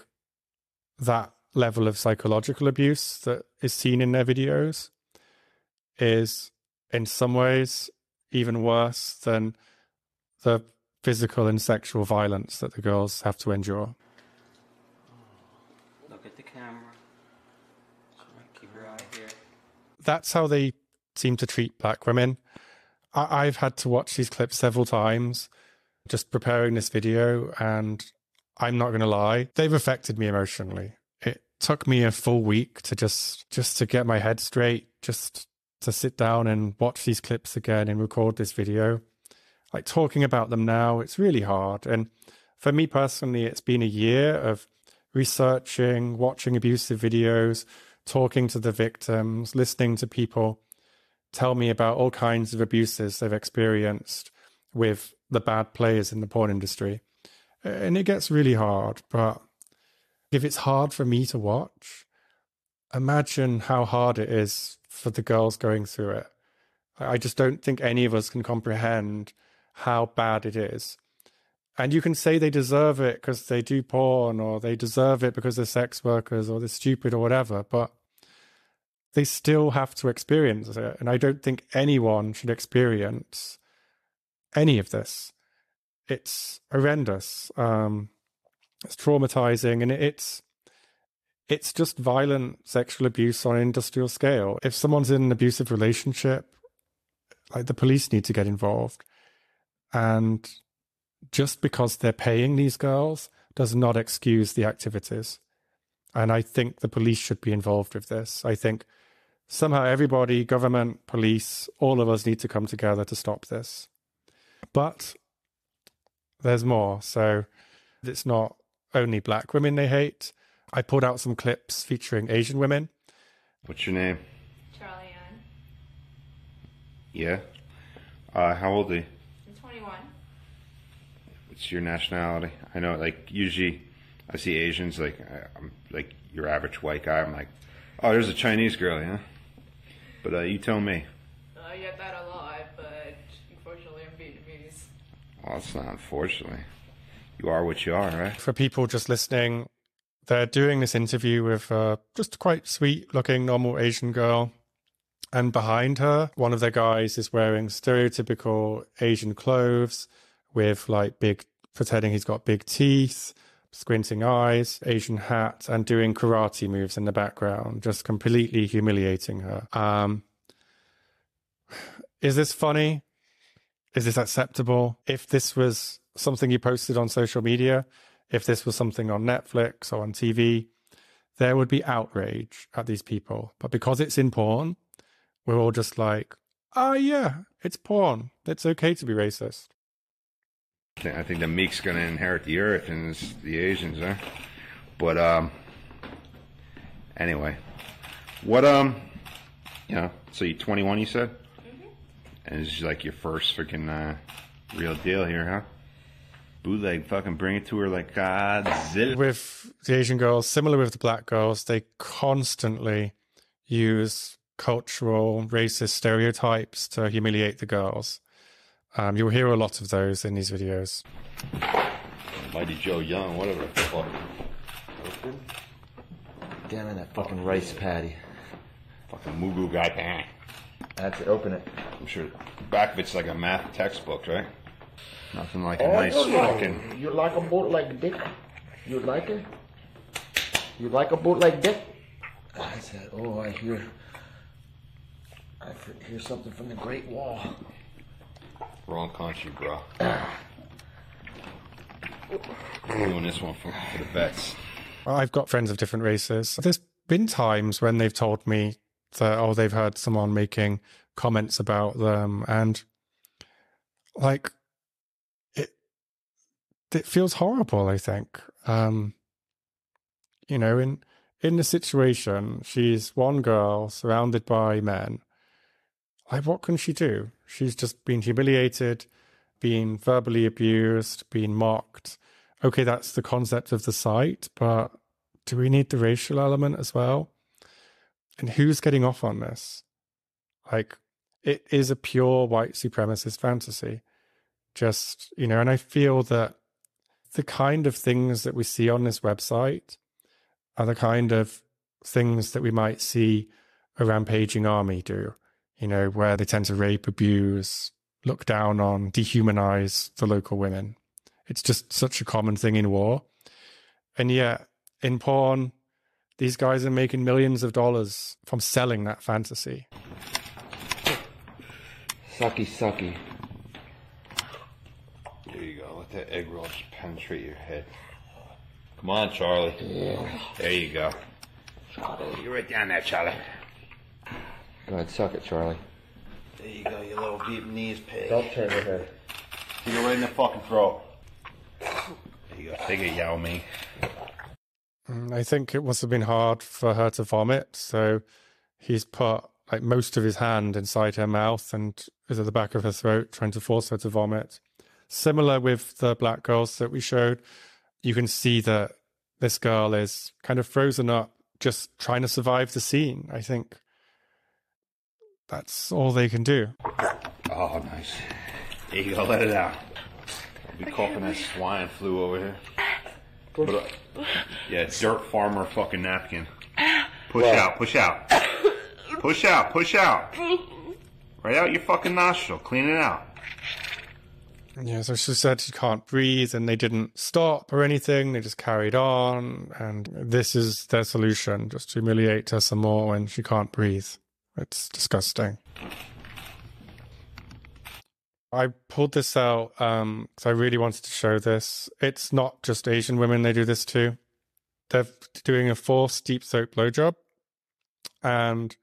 that level of psychological abuse that is seen in their videos is in some ways even worse than the physical and sexual violence that the girls have to endure. Look at the camera. Keep your eye here. That's how they seem to treat black women. I- I've had to watch these clips several times just preparing this video, and I'm not going to lie, they've affected me emotionally. It took me a full week to just just to get my head straight, just to sit down and watch these clips again and record this video. Like talking about them now, it's really hard. And for me personally, it's been a year of researching, watching abusive videos, talking to the victims, listening to people tell me about all kinds of abuses they've experienced with the bad players in the porn industry. And it gets really hard, but if it's hard for me to watch, imagine how hard it is for the girls going through it. I just don't think any of us can comprehend how bad it is. And you can say they deserve it because they do porn, or they deserve it because they're sex workers, or they're stupid, or whatever, but they still have to experience it. And I don't think anyone should experience any of this. It's horrendous. Um, it's traumatizing, and it's it's just violent sexual abuse on an industrial scale. If someone's in an abusive relationship, like the police need to get involved. And just because they're paying these girls does not excuse the activities. And I think the police should be involved with this. I think somehow everybody, government, police, all of us need to come together to stop this. But there's more. So it's not only black women they hate. I pulled out some clips featuring Asian women. What's your name? Charlie Ann. Yeah. Uh, how old are you? I'm 21. What's your nationality? I know, like usually, I see Asians like I- I'm like your average white guy. I'm like, oh, there's a Chinese girl, yeah. But uh, you tell me. I get that a lot, but unfortunately I'm Vietnamese. Well, it's not unfortunately. You are what you are, right? For people just listening, they're doing this interview with uh, just a quite sweet looking normal Asian girl. And behind her, one of the guys is wearing stereotypical Asian clothes with like big, pretending he's got big teeth, squinting eyes, Asian hat, and doing karate moves in the background, just completely humiliating her. Um, is this funny? Is this acceptable? If this was something you posted on social media, if this was something on Netflix or on TV, there would be outrage at these people. But because it's in porn, we're all just like, oh, yeah, it's porn. It's okay to be racist. I think, the meek's gonna inherit the earth, and it's the Asians, huh? But um, anyway, what um, you know, so you 21, you said, and this is like your first freaking uh, real deal here, huh? Bootleg, fucking bring it to her like Godzilla. With the Asian girls, similar with the black girls, they constantly use cultural racist stereotypes to humiliate the girls. Um, you'll hear a lot of those in these videos. Mighty Joe Young, whatever the fuck. Open? Damn it, that fucking rice paddy. Fucking Mugu guy. That's it. Open it. I'm sure the back of it's like a math textbook, right? Nothing like a Oh, nice you like- fucking. You like a boat like dick? You like it? You like a boat like dick? I said, oh, I hear. I hear something from the Great Wall. Wrong country, bro. Doing this one for, for the vets. I've got friends of different races. There's been times when they've told me that, oh, they've heard someone making comments about them, and like it, it feels horrible. I think, um, you know, in in the situation, she's one girl surrounded by men. Like, what can she do? She's just been humiliated, been verbally abused, been mocked. Okay, that's the concept of the site, but do we need the racial element as well? And who's getting off on this? Like, it is a pure white supremacist fantasy. Just, you know, and I feel that the kind of things that we see on this website are the kind of things that we might see a rampaging army do, you know, where they tend to rape, abuse, look down on, dehumanize the local women. It's just such a common thing in war. And yet, in porn, these guys are making millions of dollars from selling that fantasy. Sucky, sucky. There you go. Let that egg roll just penetrate your head. Come on, Charlie. Yeah. There you go. Charlie. You right down there, Charlie. Go ahead, suck it, Charlie. There you go, you little Vietnamese pig. Don't turn your head. Stick it right in the fucking throat. There you go. Take it, Yao Ming. Mm, I think it must have been hard for her to vomit, so he's put like most of his hand inside her mouth and is at the back of her throat, trying to force her to vomit. Similar with the black girls that we showed, you can see that this girl is kind of frozen up, just trying to survive the scene. I think that's all they can do. Oh, nice. There you go. Let it out. I'll be coughing that swine flu over here. Put a, yeah, dirt farmer fucking napkin. Push out, push out. Push out, push out. Right out your fucking nostril. Clean it out. Yeah, so she said she can't breathe, and they didn't stop or anything. They just carried on, and this is their solution: just to humiliate her some more when she can't breathe. It's disgusting. I pulled this out um, because I really wanted to show this. It's not just Asian women they do this to. They're doing a forced deep throat blowjob, and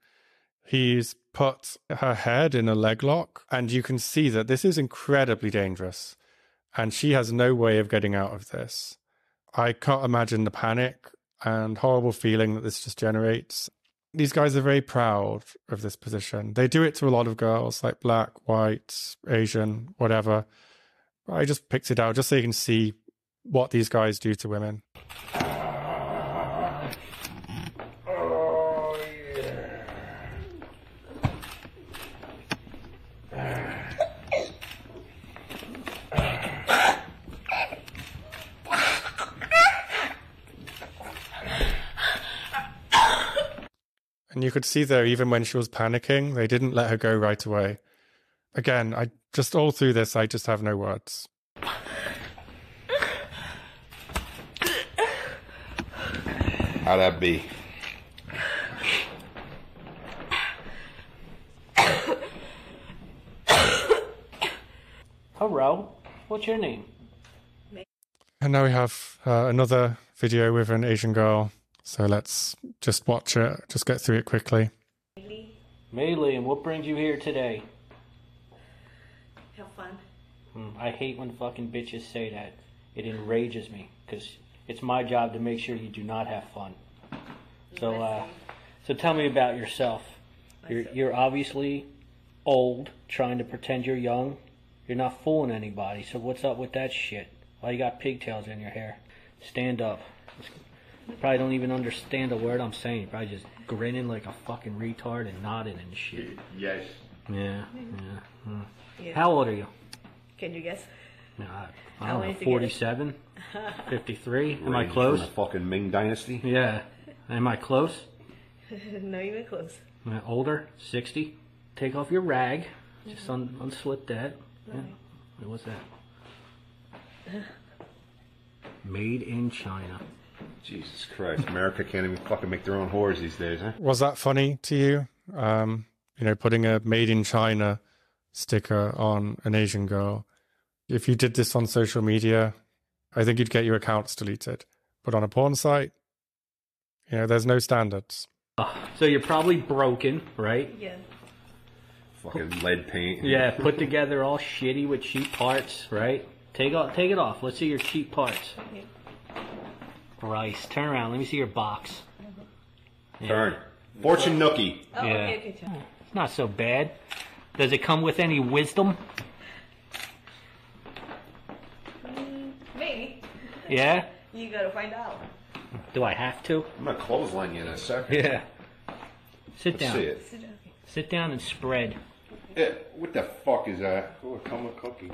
he's put her head in a leg lock, and you can see that this is incredibly dangerous, and she has no way of getting out of this. I can't imagine the panic and horrible feeling that this just generates. These guys are very proud of this position. They do it to a lot of girls, like black, white, Asian, whatever. I just picked it out just so you can see what these guys do to women. And you could see there, even when she was panicking, they didn't let her go right away. Again, I just all through this, I just have no words. How'd that be? Hello, what's your name? And now we have uh, another video with an Asian girl. So let's just watch it, just get through it quickly. Melee, and what brings you here today? Have fun. Hmm, I hate when fucking bitches say that. It enrages me because it's my job to make sure you do not have fun. So, uh, so tell me about yourself. You're you're obviously old, trying to pretend you're young. You're not fooling anybody. So what's up with that shit? Why you got pigtails in your hair? Stand up. You probably don't even understand a word I'm saying. You're probably just grinning like a fucking retard and nodding and shit. Yes. Yeah, yeah. hmm. Yeah. How old are you? Can you guess? Nah, I How don't know, 47, 53. Am I close? From the fucking Ming Dynasty. Yeah. Am I close? No, you're not even close. Am I older? 60. Take off your rag. Just un- unslip that. Yeah. Wait, What's that? Made in China. Jesus Christ, America can't even fucking make their own whores these days, huh? Was that funny to you? Um, you know, putting a made in China sticker on an Asian girl. If you did this on social media, I think you'd get your accounts deleted. But on a porn site, you know, there's no standards. So you're probably broken, right? Yeah. Fucking lead paint. Yeah, put together all shitty with cheap parts, right? Take off, take it off. Let's see your cheap parts. Okay. Christ, turn around. Let me see your box. Turn. Fortune Nookie. Oh, Yeah. okay, okay. okay. It's not so bad. Does it come with any wisdom? Mm, maybe. Yeah. You gotta find out. Do I have to? I'm gonna clothesline you in a second. Yeah. Sit Let's down. see it. Sit down. Sit down and spread. Yeah, what the fuck is that? Oh, come with cookie.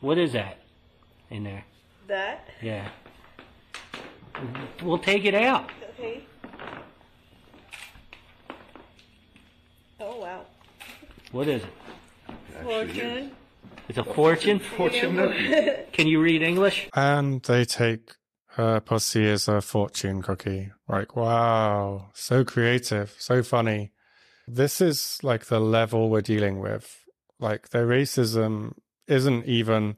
What is that in there? That. Yeah. We'll take it out. Okay. Oh wow. What is it? Fortune. It's a fortune. Fortune Nookie. Can you read English? And they take her pussy as a fortune cookie. Like, wow, so creative, so funny. This is like the level we're dealing with. Like, their racism isn't even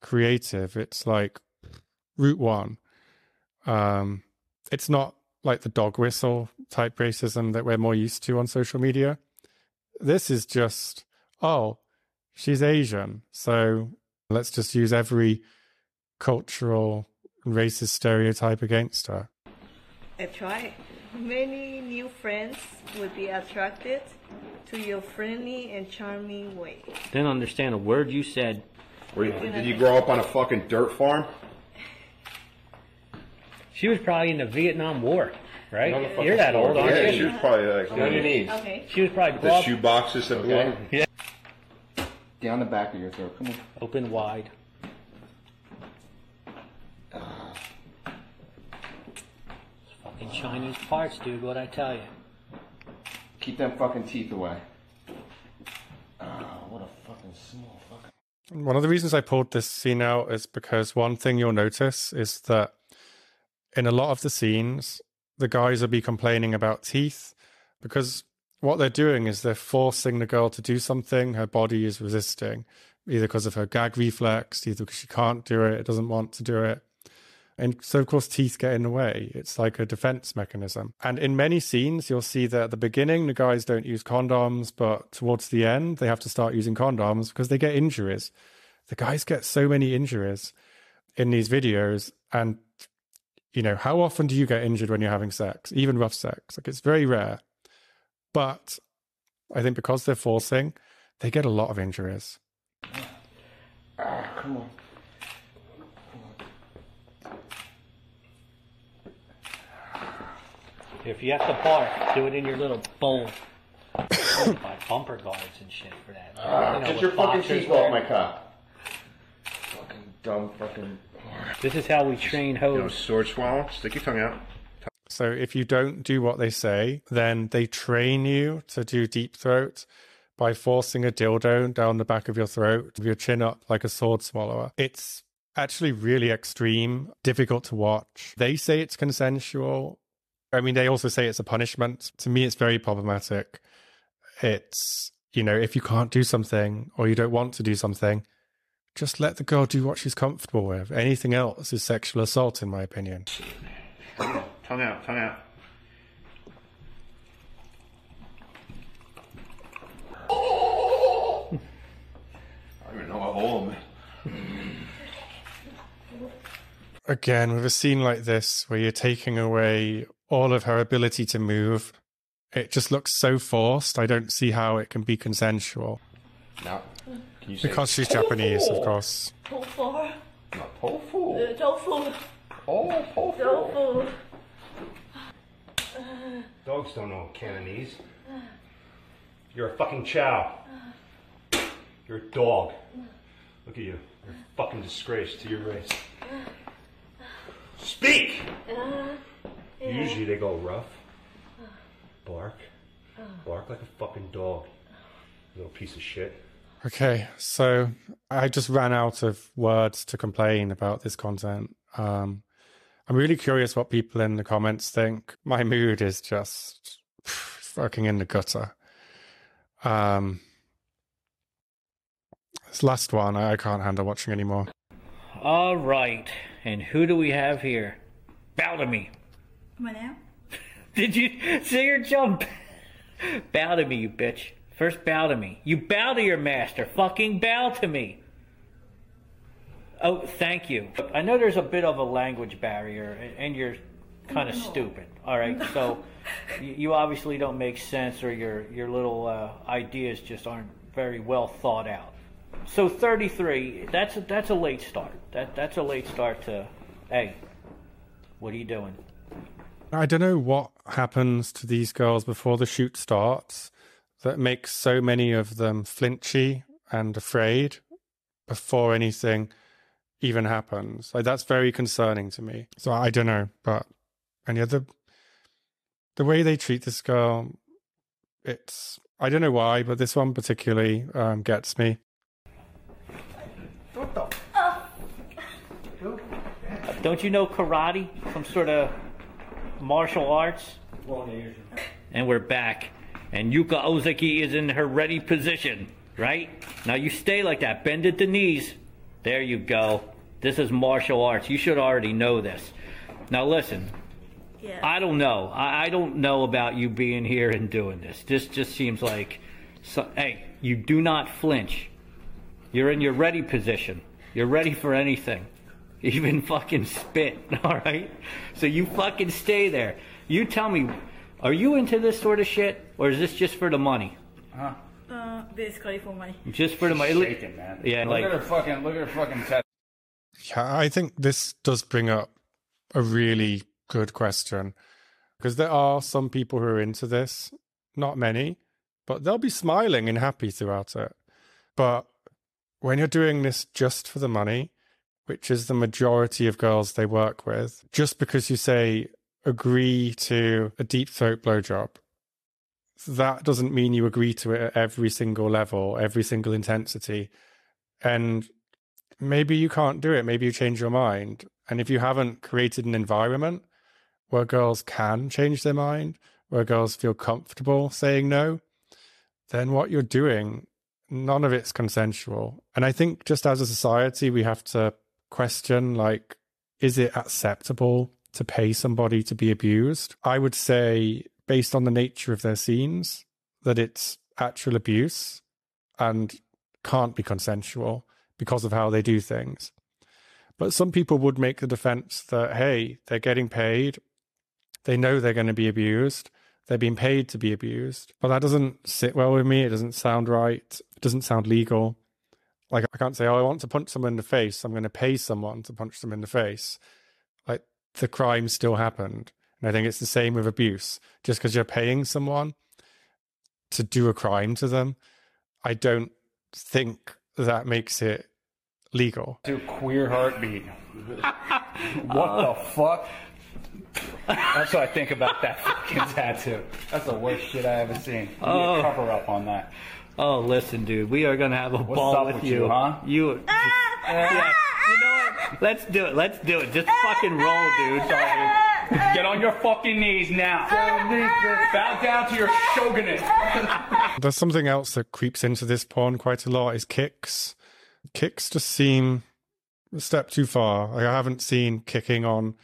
creative. It's like root one. Um, it's not like the dog whistle type racism that we're more used to on social media. This is just, oh, she's Asian. So let's just use every cultural racist stereotype against her. I try. Many new friends would be attracted to your friendly and charming way. Didn't understand a word you said. Were you, did you grow up on a fucking dirt farm? She was probably in the Vietnam War, right? On You're that old, aren't Yeah, you? she was probably like On your knees. Okay. She was probably the brought shoe boxes that blew up. Yeah. Down the back of your throat. Come on. open wide. Fucking Chinese parts, dude. What I tell you? Keep them fucking teeth away. Ah, what a fucking small fucking. One of the reasons I pulled this scene out is because one thing you'll notice is that in a lot of the scenes, the guys will be complaining about teeth because what they're doing is they're forcing the girl to do something her body is resisting, either because of her gag reflex, either because she can't do it, doesn't want to do it. And so, of course, teeth get in the way. It's like a defense mechanism. And in many scenes, you'll see that at the beginning, the guys don't use condoms, but towards the end, they have to start using condoms because they get injuries. The guys get so many injuries in these videos. And, you know, how often do you get injured when you're having sex, even rough sex? Like, it's very rare. But I think because they're forcing, they get a lot of injuries. Ah, come on. If you have to bark, do it in your little bowl. Buy bumper guards and shit for that. Ah, You know, get your fucking boxers teeth off my cock. Fucking dumb fucking. This is how we train You know, hoes. sword swallow. Stick your tongue out. So if you don't do what they say, then they train you to do deep throat by forcing a dildo down the back of your throat, with your chin up like a sword swallower. It's actually really extreme, difficult to watch. They say it's consensual. I mean, they also say it's a punishment. To me, it's very problematic. It's, you know, if you can't do something or you don't want to do something, just let the girl do what she's comfortable with. Anything else is sexual assault, in my opinion. Tongue out, tongue out. I don't even know a hole again with a scene like this where you're taking away all of her ability to move it just looks so forced i don't see how it can be consensual Now, can you say because she's japanese of course Tofu. not tofu? Uh, tofu. Oh, tofu. Tofu. Dogs don't know Cantonese. You're a fucking chow. You're a dog. Look at you. You're a fucking disgrace to your race. Speak! Usually they go rough, bark, bark like a fucking dog. Little piece of shit. Okay, so I just ran out of words to complain about this content. Um, I'm really curious what people in the comments think. My mood is just fucking in the gutter. Um, this last one, I I can't handle watching anymore. All right, and who do we have here? Bow to me. What now? Did you see her jump? bow to me, you bitch. First bow to me. You bow to your master. Fucking bow to me. Oh, thank you. I know there's a bit of a language barrier, and- and you're kind of stupid. All right, so you you obviously don't make sense, or your your little uh, ideas just aren't very well thought out. So 33, that's a, that's a late start. That that's a late start to, hey, what are you doing? I don't know what happens to these girls before the shoot starts that makes so many of them flinchy and afraid before anything even happens. Like that's very concerning to me. So I don't know, but any other the way they treat this girl, it's I don't know why, but this one particularly um, gets me. Don't you know karate? Some sort of martial arts? And we're back. And Yuka Ozaki is in her ready position, right? Now you stay like that. Bend at the knees. There you go. This is martial arts. You should already know this. Now listen. Yeah. I don't know. I, I don't know about you being here and doing this. This just seems like, so, hey, you do not flinch. You're in your ready position. You're ready for anything. Even fucking spit, all right? So you fucking stay there. You tell me, are you into this sort of shit, or is this just for the money? Huh? Uh, basically for money. Just for the money? Shaking, man. Yeah, look like at her fucking, look at her fucking tattoo. Yeah, I think this does bring up a really good question because there are some people who are into this, not many, but they'll be smiling and happy throughout it. But when you're doing this just for the money, which is the majority of girls they work with, just because you say agree to a deep throat blowjob, that doesn't mean you agree to it at every single level, every single intensity. And maybe you can't do it. Maybe you change your mind. And if you haven't created an environment where girls can change their mind, where girls feel comfortable saying no, then what you're doing, none of it's consensual. And I think just as a society, we have to question like, is it acceptable to pay somebody to be abused? I would say, based on the nature of their scenes, that it's actual abuse and can't be consensual because of how they do things. But some people would make the defense that, hey, they're getting paid. They know they're going to be abused. They're being paid to be abused. But that doesn't sit well with me. It doesn't sound right. It doesn't sound legal. Like, I can't say, oh, I want to punch someone in the face. I'm going to pay someone to punch them in the face. Like, the crime still happened. And I think it's the same with abuse. Just because you're paying someone to do a crime to them, I don't think that makes it legal. To queer heartbeat. what the fuck? That's what I think about that fucking tattoo. That's the worst shit I ever seen. You need Oh. a cover up on that. Oh, listen, dude, we are gonna have a What's ball up with, with you. you, huh? You, yeah. You know what? Let's do it. Let's do it. Just fucking roll, dude. Get on your fucking knees now. Bow down to your shogunate. There's something else that creeps into this porn quite a lot is kicks. Kicks just seem a step too far. Like, I haven't seen kicking on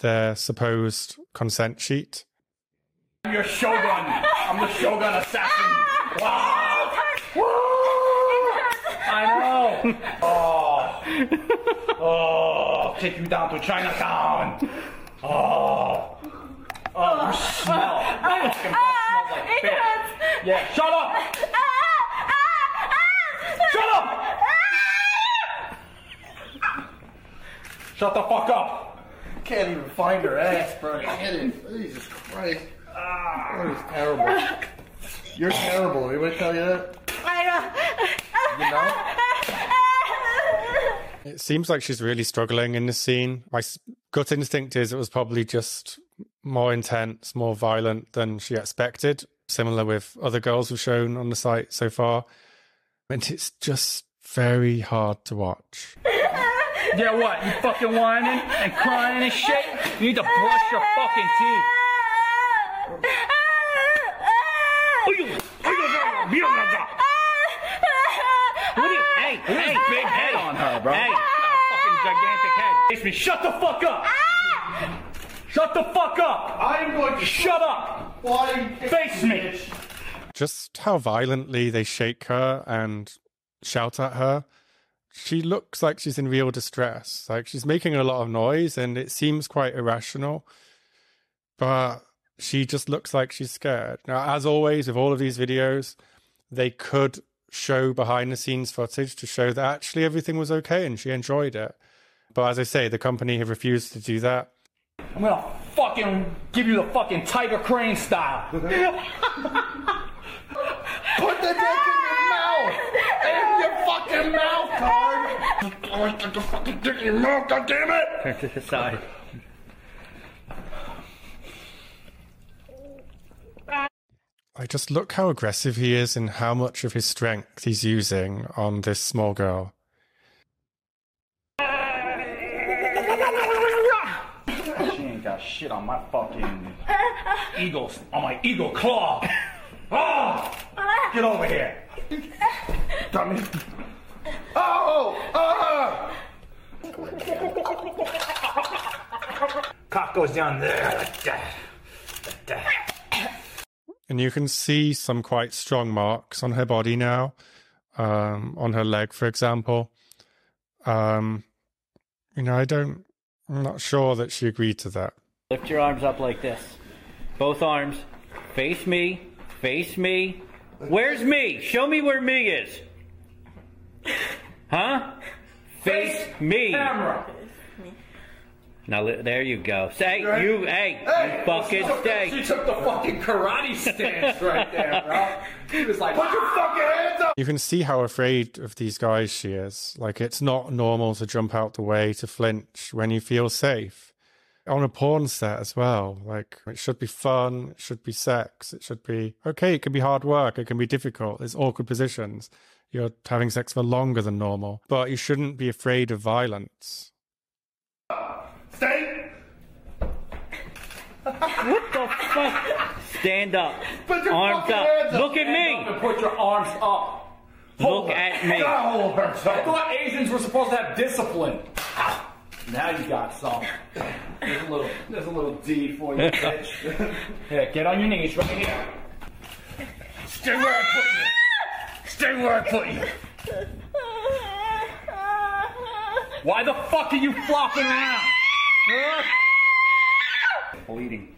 their supposed consent sheet. I'm your shogun. I'm the shogun assassin. Wow. I know. Oh. Oh. Take you down to Chinatown. Oh. Oh, you smell. Ah, Your fucking breath smells like bitch. Yeah, shut up. Ah, ah, shut up. Shut the fuck up. Can't even find her ass, bro. Can't even. Jesus Christ. That is terrible. You're terrible. Anybody tell you that? I know. You know? It seems like she's really struggling in this scene. My gut instinct is it was probably just more intense, more violent than she expected, similar with other girls we've shown on the site so far. And it's just very hard to watch. Yeah, what? You fucking whining and crying and shit? You need to brush your fucking teeth. Hey, hey, big head on her, bro. Hey. She's got a fucking gigantic head. Face me. Shut the fuck up. Ah! Shut the fuck up. I'm going to shut up. Why? Face me. Just how violently they shake her and shout at her. She looks like she's in real distress. Like she's making a lot of noise and it seems quite irrational. But she just looks like she's scared. Now, as always, with all of these videos, they could show behind the scenes footage to show that actually everything was okay and she enjoyed it. But as I say, the company have refused to do that. I'm gonna fucking give you the fucking Tiger Crane style. Put the dick in your mouth! In your fucking mouth, card! Put the fucking dick in your mouth, goddammit! Turn to the side. Like, just look how aggressive he is and how much of his strength he's using on this small girl. She ain't got shit on my fucking eagles, on my eagle claw. Oh! Get over here. Dummy. Oh! Oh! oh. Cock goes down there like that. Like that. And you can see some quite strong marks on her body now, um, on her leg, for example. Um, you know, I don't, I'm not sure that she agreed to that. Lift your arms up like this. Both arms. Face me. Face me. Where's me? Show me where me is. Huh? Face me. Camera. Now there you go. Say you, hey, you fucking she took, stay. She took the fucking karate stance right there, bro. She was like, "Put your ah! fucking hands up." You can see how afraid of these guys she is. Like, it's not normal to jump out the way, to flinch when you feel safe. On a porn set as well. Like, it should be fun, it should be sex, it should be okay, it can be hard work, it can be difficult, there's awkward positions. You're having sex for longer than normal, but you shouldn't be afraid of violence. Stay. What the fuck? Stand up. Put your Arms up. up. Look at Stand me. and put your arms up. Look at me. Hold her. I thought Asians were supposed to have discipline. Now you got some. There's a little, there's a little D for you, bitch. Here, get on your knees right here. Stay where I put you. Stay where I put you. Why the fuck are you flopping around? Bleeding.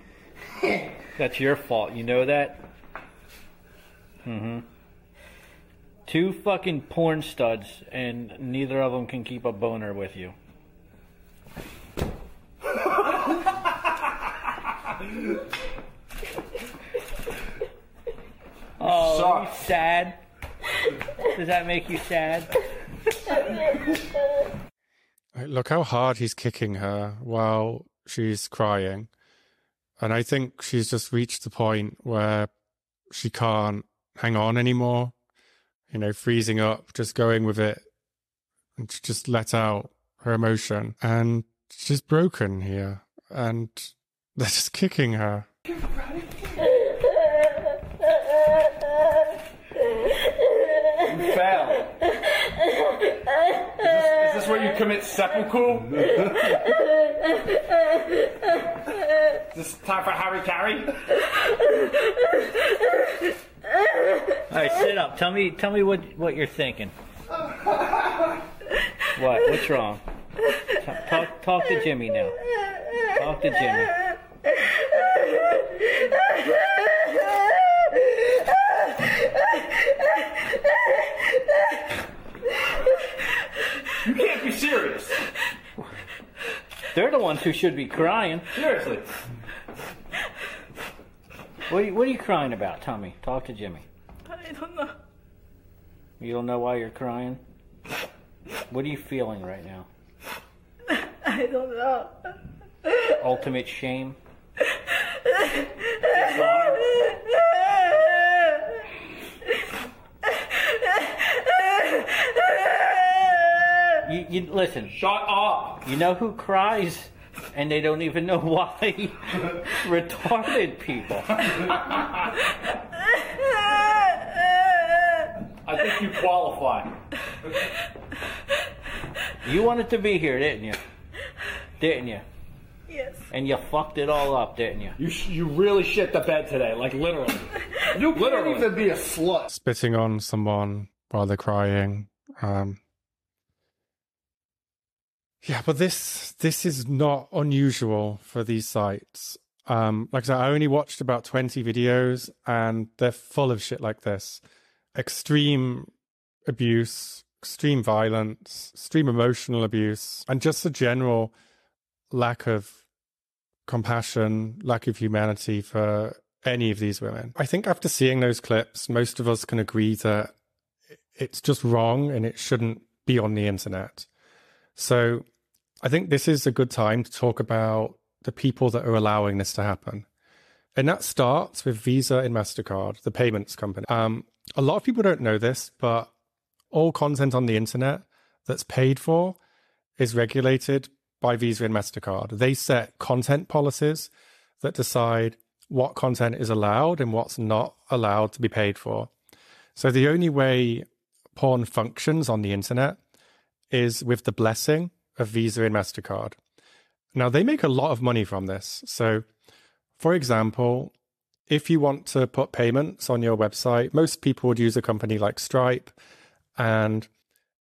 That's your fault. You know that? Mm-hmm. Two fucking porn studs, and neither of them can keep a boner with you. Oh, you sad? Does that make you sad? Look how hard he's kicking her while she's crying. And I think she's just reached the point where she can't hang on anymore. You know, freezing up, just going with it, and just let out her emotion. And she's broken here. And they're just kicking her. Where you commit seppuku? Is this time for hara-kiri? All right, sit up. Tell me, tell me what what you're thinking. What? What's wrong? T- talk, talk to Jimmy now. Talk to Jimmy. You can't be serious. They're the ones who should be crying. Seriously. What are you, what are you crying about, Tommy? Talk to Jimmy. I don't know. You don't know why you're crying? What are you feeling right now? I don't know. Ultimate shame? You, you listen. Shut up. You know who cries, and they don't even know why. Retarded people. I think you qualify. You wanted to be here, didn't you? Didn't you? Yes. And you fucked it all up, didn't you? You sh- you really shit the bed today, like literally. You can't Literally. even be a slut. spitting on someone while they're crying. Um, yeah, but this this is not unusual for these sites. Um, like I said, I only watched about twenty videos, and they're full of shit like this: extreme abuse, extreme violence, extreme emotional abuse, and just a general lack of compassion, lack of humanity for any of these women. I think after seeing those clips, most of us can agree that it's just wrong and it shouldn't be on the internet. So I think this is a good time to talk about the people that are allowing this to happen. And that starts with Visa and MasterCard, the payments company. Um, a lot of people don't know this, but all content on the internet that's paid for is regulated by Visa and MasterCard. They set content policies that decide what content is allowed and what's not allowed to be paid for. So the only way porn functions on the internet is with the blessing of Visa and MasterCard. Now, they make a lot of money from this. So, for example, if you want to put payments on your website, most people would use a company like Stripe and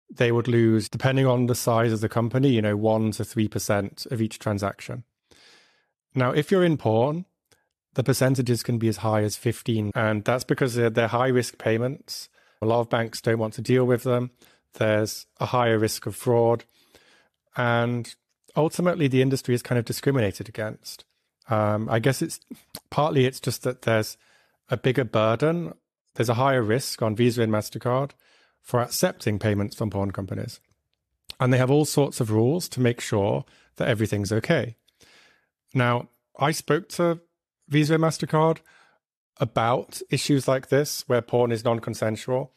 they would lose, depending on the size of the company, you know, 1% to 3% of each transaction. Now, if you're in porn, the percentages can be as high as 15 and that's because they're, they're high risk payments a lot of banks don't want to deal with them there's a higher risk of fraud. And ultimately the industry is kind of discriminated against. Um, i guess it's partly it's just that there's a bigger burden. There's a higher risk on visa and mastercard for accepting payments from porn companies. And they have all sorts of rules to make sure that everything's okay. Now i spoke to Visa and MasterCard about issues like this where porn is non consensual,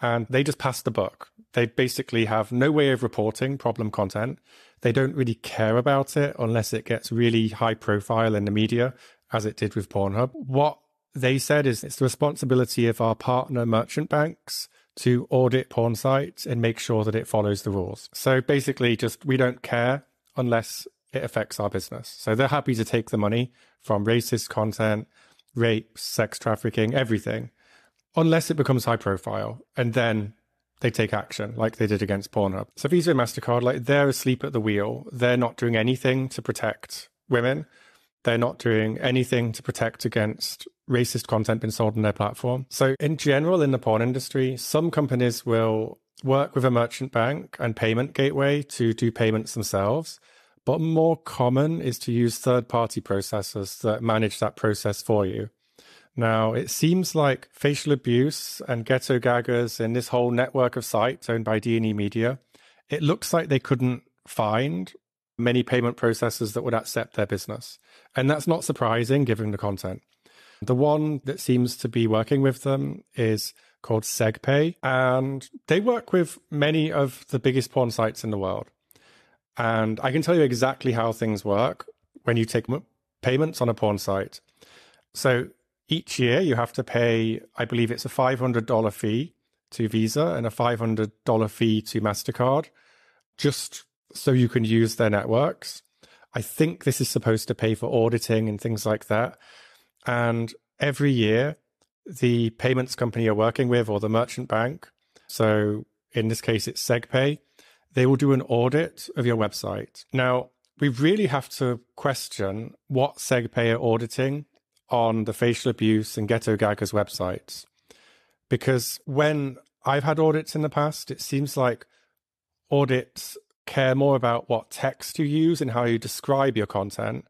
and they just pass the buck. They basically have no way of reporting problem content. They don't really care about it unless it gets really high profile in the media, as it did with Pornhub. What they said is it's the responsibility of our partner merchant banks to audit porn sites and make sure that it follows the rules. So basically, just we don't care unless it affects our business. So they're happy to take the money from racist content, rape, sex trafficking, everything, unless it becomes high profile. And then they take action like they did against Pornhub. So Visa and MasterCard, like they're asleep at the wheel. They're not doing anything to protect women. They're not doing anything to protect against racist content being sold on their platform. So in general, in the porn industry, some companies will work with a merchant bank and payment gateway to do payments themselves. But more common is to use third party processors that manage that process for you. Now, it seems like facial abuse and ghetto gaggers and this whole network of sites owned by D&E Media, it looks like they couldn't find many payment processors that would accept their business. And that's not surprising given the content. The one that seems to be working with them is called SegPay, and they work with many of the biggest porn sites in the world. And I can tell you exactly how things work when you take payments on a porn site. So each year you have to pay, I believe it's a $500 fee to Visa and a $500 fee to MasterCard just so you can use their networks. I think this is supposed to pay for auditing and things like that. And every year, the payments company you're working with or the merchant bank, so in this case, it's SegPay, they will do an audit of your website. Now, we really have to question what SegPay are auditing on the facial abuse and ghetto gaggers websites. Because when I've had audits in the past, it seems like audits care more about what text you use and how you describe your content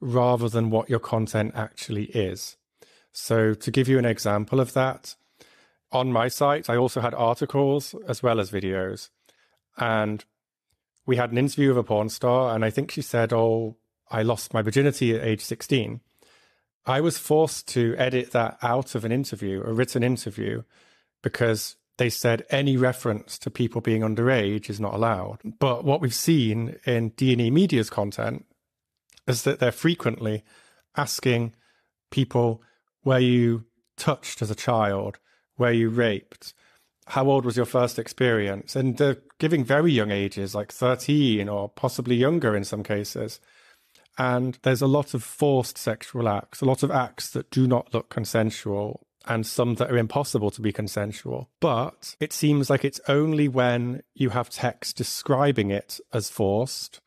rather than what your content actually is. So, to give you an example of that, on my site, I also had articles as well as videos. and we had an interview with a porn star, and I think she said, "Oh, I lost my virginity at age 16." I was forced to edit that out of an interview, a written interview, because they said any reference to people being underage is not allowed. But what we've seen in D&E Media's content is that they're frequently asking people, were you touched as a child? Were you raped? How old was your first experience? And they're giving very young ages, like 13 or possibly younger in some cases. And there's a lot of forced sexual acts, a lot of acts that do not look consensual, and some that are impossible to be consensual. But it seems like it's only when you have text describing it as forced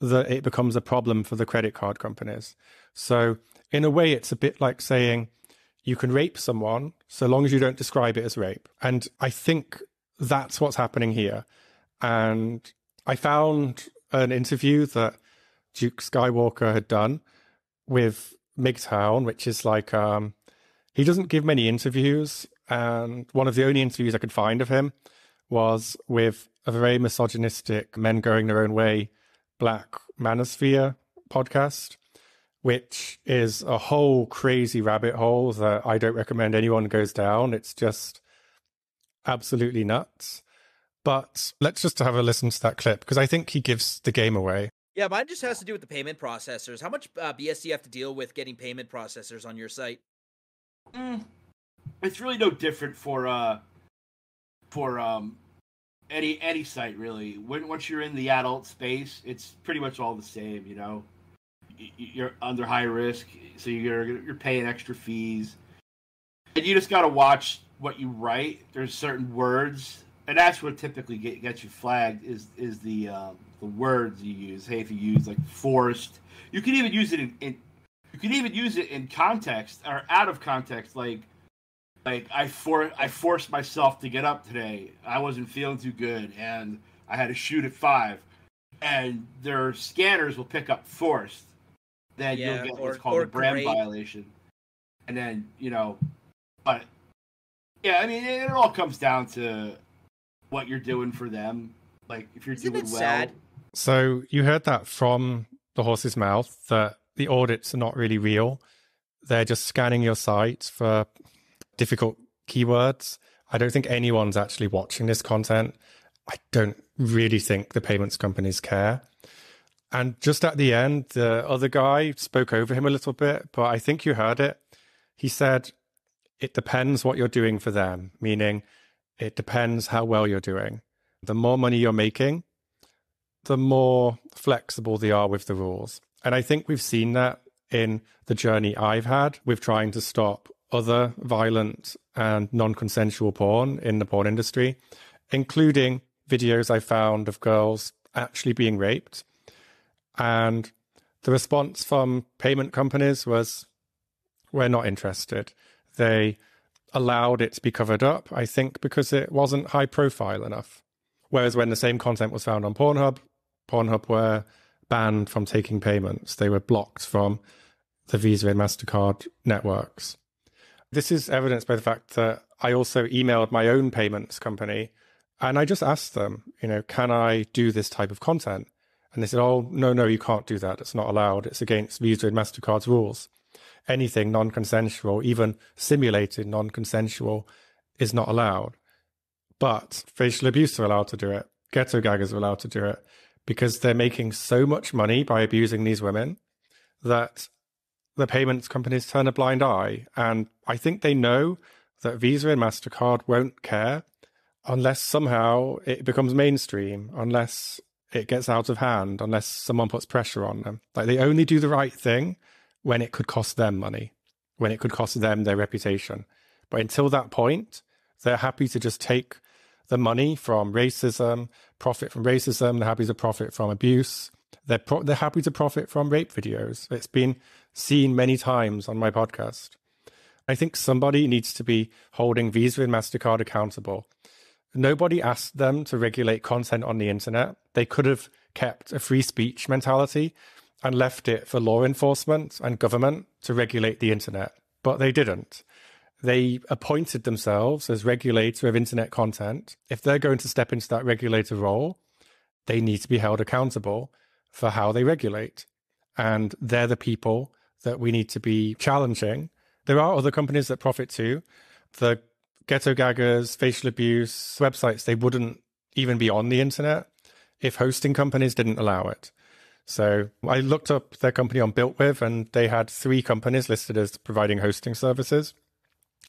that it becomes a problem for the credit card companies. So, in a way, it's a bit like saying you can rape someone so long as you don't describe it as rape. And I think that's what's happening here. And I found an interview that Duke Skywalker had done with MGTOW, which is like um, he doesn't give many interviews, and one of the only interviews I could find of him was with a very misogynistic men going their own way Black Manosphere podcast, which is a whole crazy rabbit hole that I don't recommend anyone goes down. It's just absolutely nuts. But let's just have a listen to that clip because I think he gives the game away. Yeah, mine just has to do with the payment processors. How much uh, BS do you have to deal with getting payment processors on your site? Mm, it's really no different for uh for um any any site really. When once you're in the adult space, it's pretty much all the same. You know, you're under high risk, so you're you're paying extra fees, and you just got to watch what you write. There's certain words, and that's what typically get, gets you flagged is is the um, the words you use. Hey, if you use like forced, you can even use it in, in you can even use it in context or out of context, like like I for I forced myself to get up today. I wasn't feeling too good, and I had to shoot at five. And their scanners will pick up forced. Then Yeah, you'll get or- what's called a brand great. violation. And then you know, but yeah, I mean, it all comes down to what you're doing for them. Like if you're Isn't doing well, sad? So you heard that from the horse's mouth that the audits are not really real. They're just scanning your site for difficult keywords. I don't think anyone's actually watching this content. I don't really think the payments companies care. And just at the end, the other guy spoke over him a little bit, but I think you heard it. He said, it depends what you're doing for them, meaning it depends how well you're doing. The more money you're making, the more flexible they are with the rules. And I think we've seen that in the journey I've had with trying to stop other violent and non consensual porn in the porn industry, including videos I found of girls actually being raped. And the response from payment companies was, we're not interested. They allowed it to be covered up, I think, because it wasn't high profile enough. Whereas when the same content was found on Pornhub, Pornhub were banned from taking payments. They were blocked from the Visa and MasterCard networks. This is evidenced by the fact that I also emailed my own payments company and I just asked them, you know, can I do this type of content? And they said, oh, no, no, you can't do that. It's not allowed. It's against Visa and MasterCard's rules. Anything non consensual, even simulated non consensual, is not allowed. But facial abuse are allowed to do it. Ghetto gaggers are allowed to do it because they're making so much money by abusing these women that the payments companies turn a blind eye. And I think they know that Visa and MasterCard won't care unless somehow it becomes mainstream, unless it gets out of hand, unless someone puts pressure on them. Like they only do the right thing when it could cost them money, when it could cost them their reputation. But until that point, they're happy to just take the money from racism, profit from racism. They're happy to profit from abuse. They're pro- they're happy to profit from rape videos. It's been seen many times on my podcast. I think somebody needs to be holding Visa and Mastercard accountable. Nobody asked them to regulate content on the internet. They could have kept a free speech mentality and left it for law enforcement and government to regulate the internet, but they didn't. they appointed themselves as regulator of internet content. If they're going to step into that regulator role, they need to be held accountable for how they regulate. And they're the people that we need to be challenging. There are other companies that profit too. The ghetto gaggers, facial abuse websites, they wouldn't even be on the internet if hosting companies didn't allow it. So I looked up their company on BuiltWith, and they had three companies listed as providing hosting services.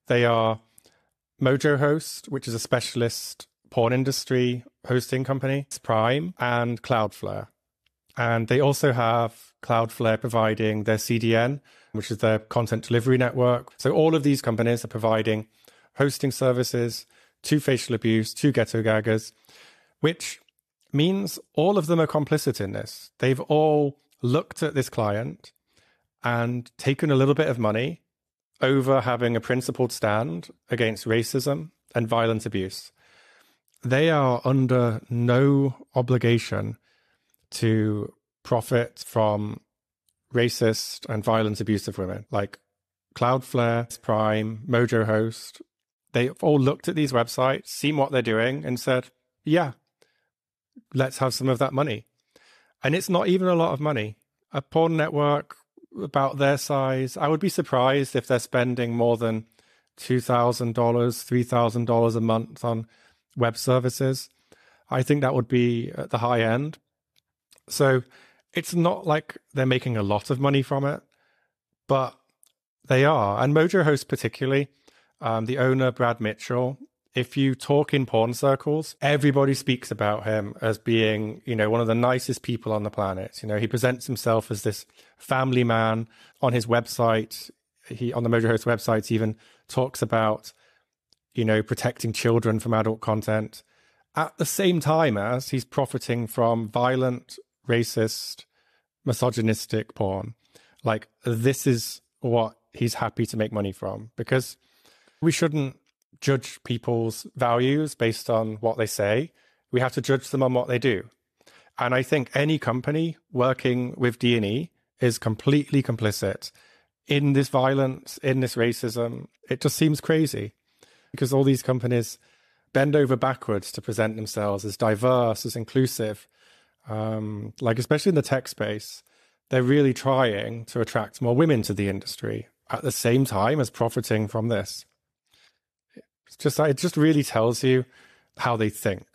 They are Mojo Host, which is a specialist porn industry hosting company, Prime, and Cloudflare. And they also have Cloudflare providing their CDN, which is their content delivery network. So all of these companies are providing hosting services to facial abuse, to ghetto gaggers, which means all of them are complicit in this. They've all looked at this client and taken a little bit of money over having a principled stand against racism and violent abuse. They are under no obligation to profit from racist and violent abuse of women. Like Cloudflare, Prime, Mojo Host, they've all looked at these websites, seen what they're doing, and said, yeah, let's have some of that money. And it's not even a lot of money. A porn network about their size, I would be surprised if they're spending more than $2,000, $3,000 a month on web services. I think that would be at the high end. So it's not like they're making a lot of money from it, but they are. And Mojo Host, particularly, um, the owner, Brad Mitchell, if you talk in porn circles, everybody speaks about him as being, you know, one of the nicest people on the planet. You know, he presents himself as this family man on his website. He on the Mojo Host website even talks about, you know, protecting children from adult content at the same time as he's profiting from violent, racist, misogynistic porn. Like this is what he's happy to make money from because we shouldn't judge people's values based on what they say. We have to judge them on what they do. And I think any company working with D&E is completely complicit in this violence, in this racism. It just seems crazy because all these companies bend over backwards to present themselves as diverse, as inclusive. Um, like, especially in the tech space, they're really trying to attract more women to the industry at the same time as profiting from this. It's just it just really tells you how they think.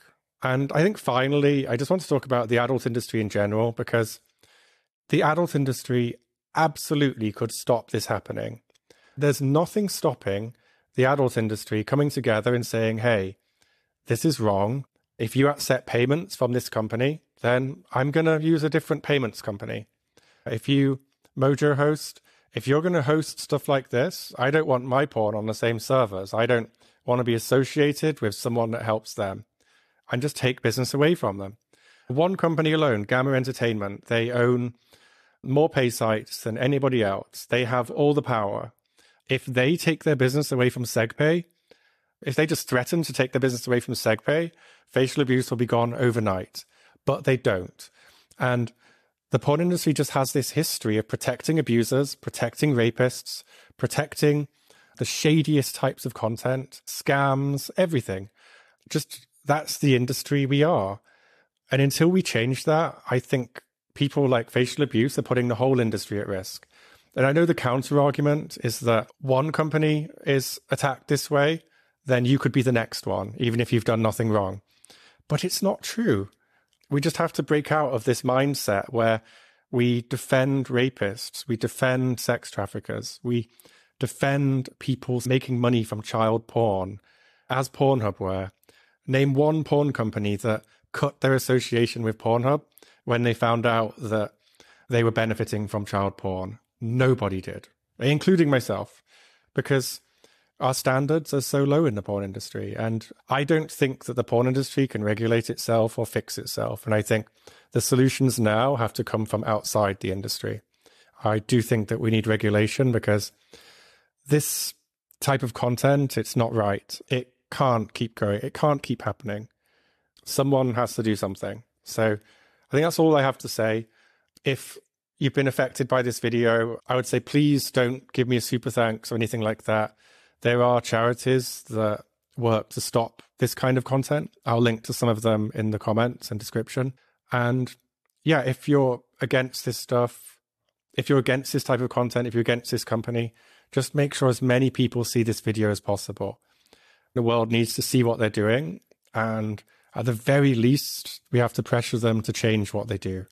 And I think finally, I just want to talk about the adult industry in general because the adult industry absolutely could stop this happening. There's nothing stopping the adult industry coming together and saying, hey, this is wrong. If you accept payments from this company, then I'm going to use a different payments company. If you Mojo host, if you're going to host stuff like this, I don't want my porn on the same servers. I don't want to be associated with someone that helps them and just take business away from them. One company alone, Gamma Entertainment, they own more pay sites than anybody else. They have all the power. If they take their business away from SegPay, if they just threaten to take their business away from SegPay, facial abuse will be gone overnight. But they don't. And the porn industry just has this history of protecting abusers, protecting rapists, protecting the shadiest types of content, scams, everything. Just that's the industry we are. And until we change that, I think people like facial abuse are putting the whole industry at risk. And I know the counter argument is that one company is attacked this way, then you could be the next one, even if you've done nothing wrong. But it's not true. We just have to break out of this mindset where we defend rapists, we defend sex traffickers, we defend people making money from child porn, as Pornhub were. Name one porn company that cut their association with Pornhub when they found out that they were benefiting from child porn. Nobody did, including myself, because our standards are so low in the porn industry. And I don't think that the porn industry can regulate itself or fix itself. And I think the solutions now have to come from outside the industry. I do think that we need regulation because this type of content, it's not right. It can't keep going. It can't keep happening. Someone has to do something. So I think that's all I have to say. If you've been affected by this video, I would say please don't give me a super thanks or anything like that. There are charities that work to stop this kind of content. I'll link to some of them in the comments and description. And yeah, if you're against this stuff, if you're against this type of content, if you're against this company, just make sure as many people see this video as possible. The world needs to see what they're doing. And at the very least, we have to pressure them to change what they do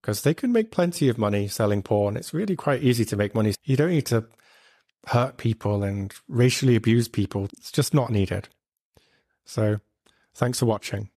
because they can make plenty of money selling porn. It's really quite easy to make money. You don't need to hurt people and racially abuse people. It's just not needed. So, thanks for watching.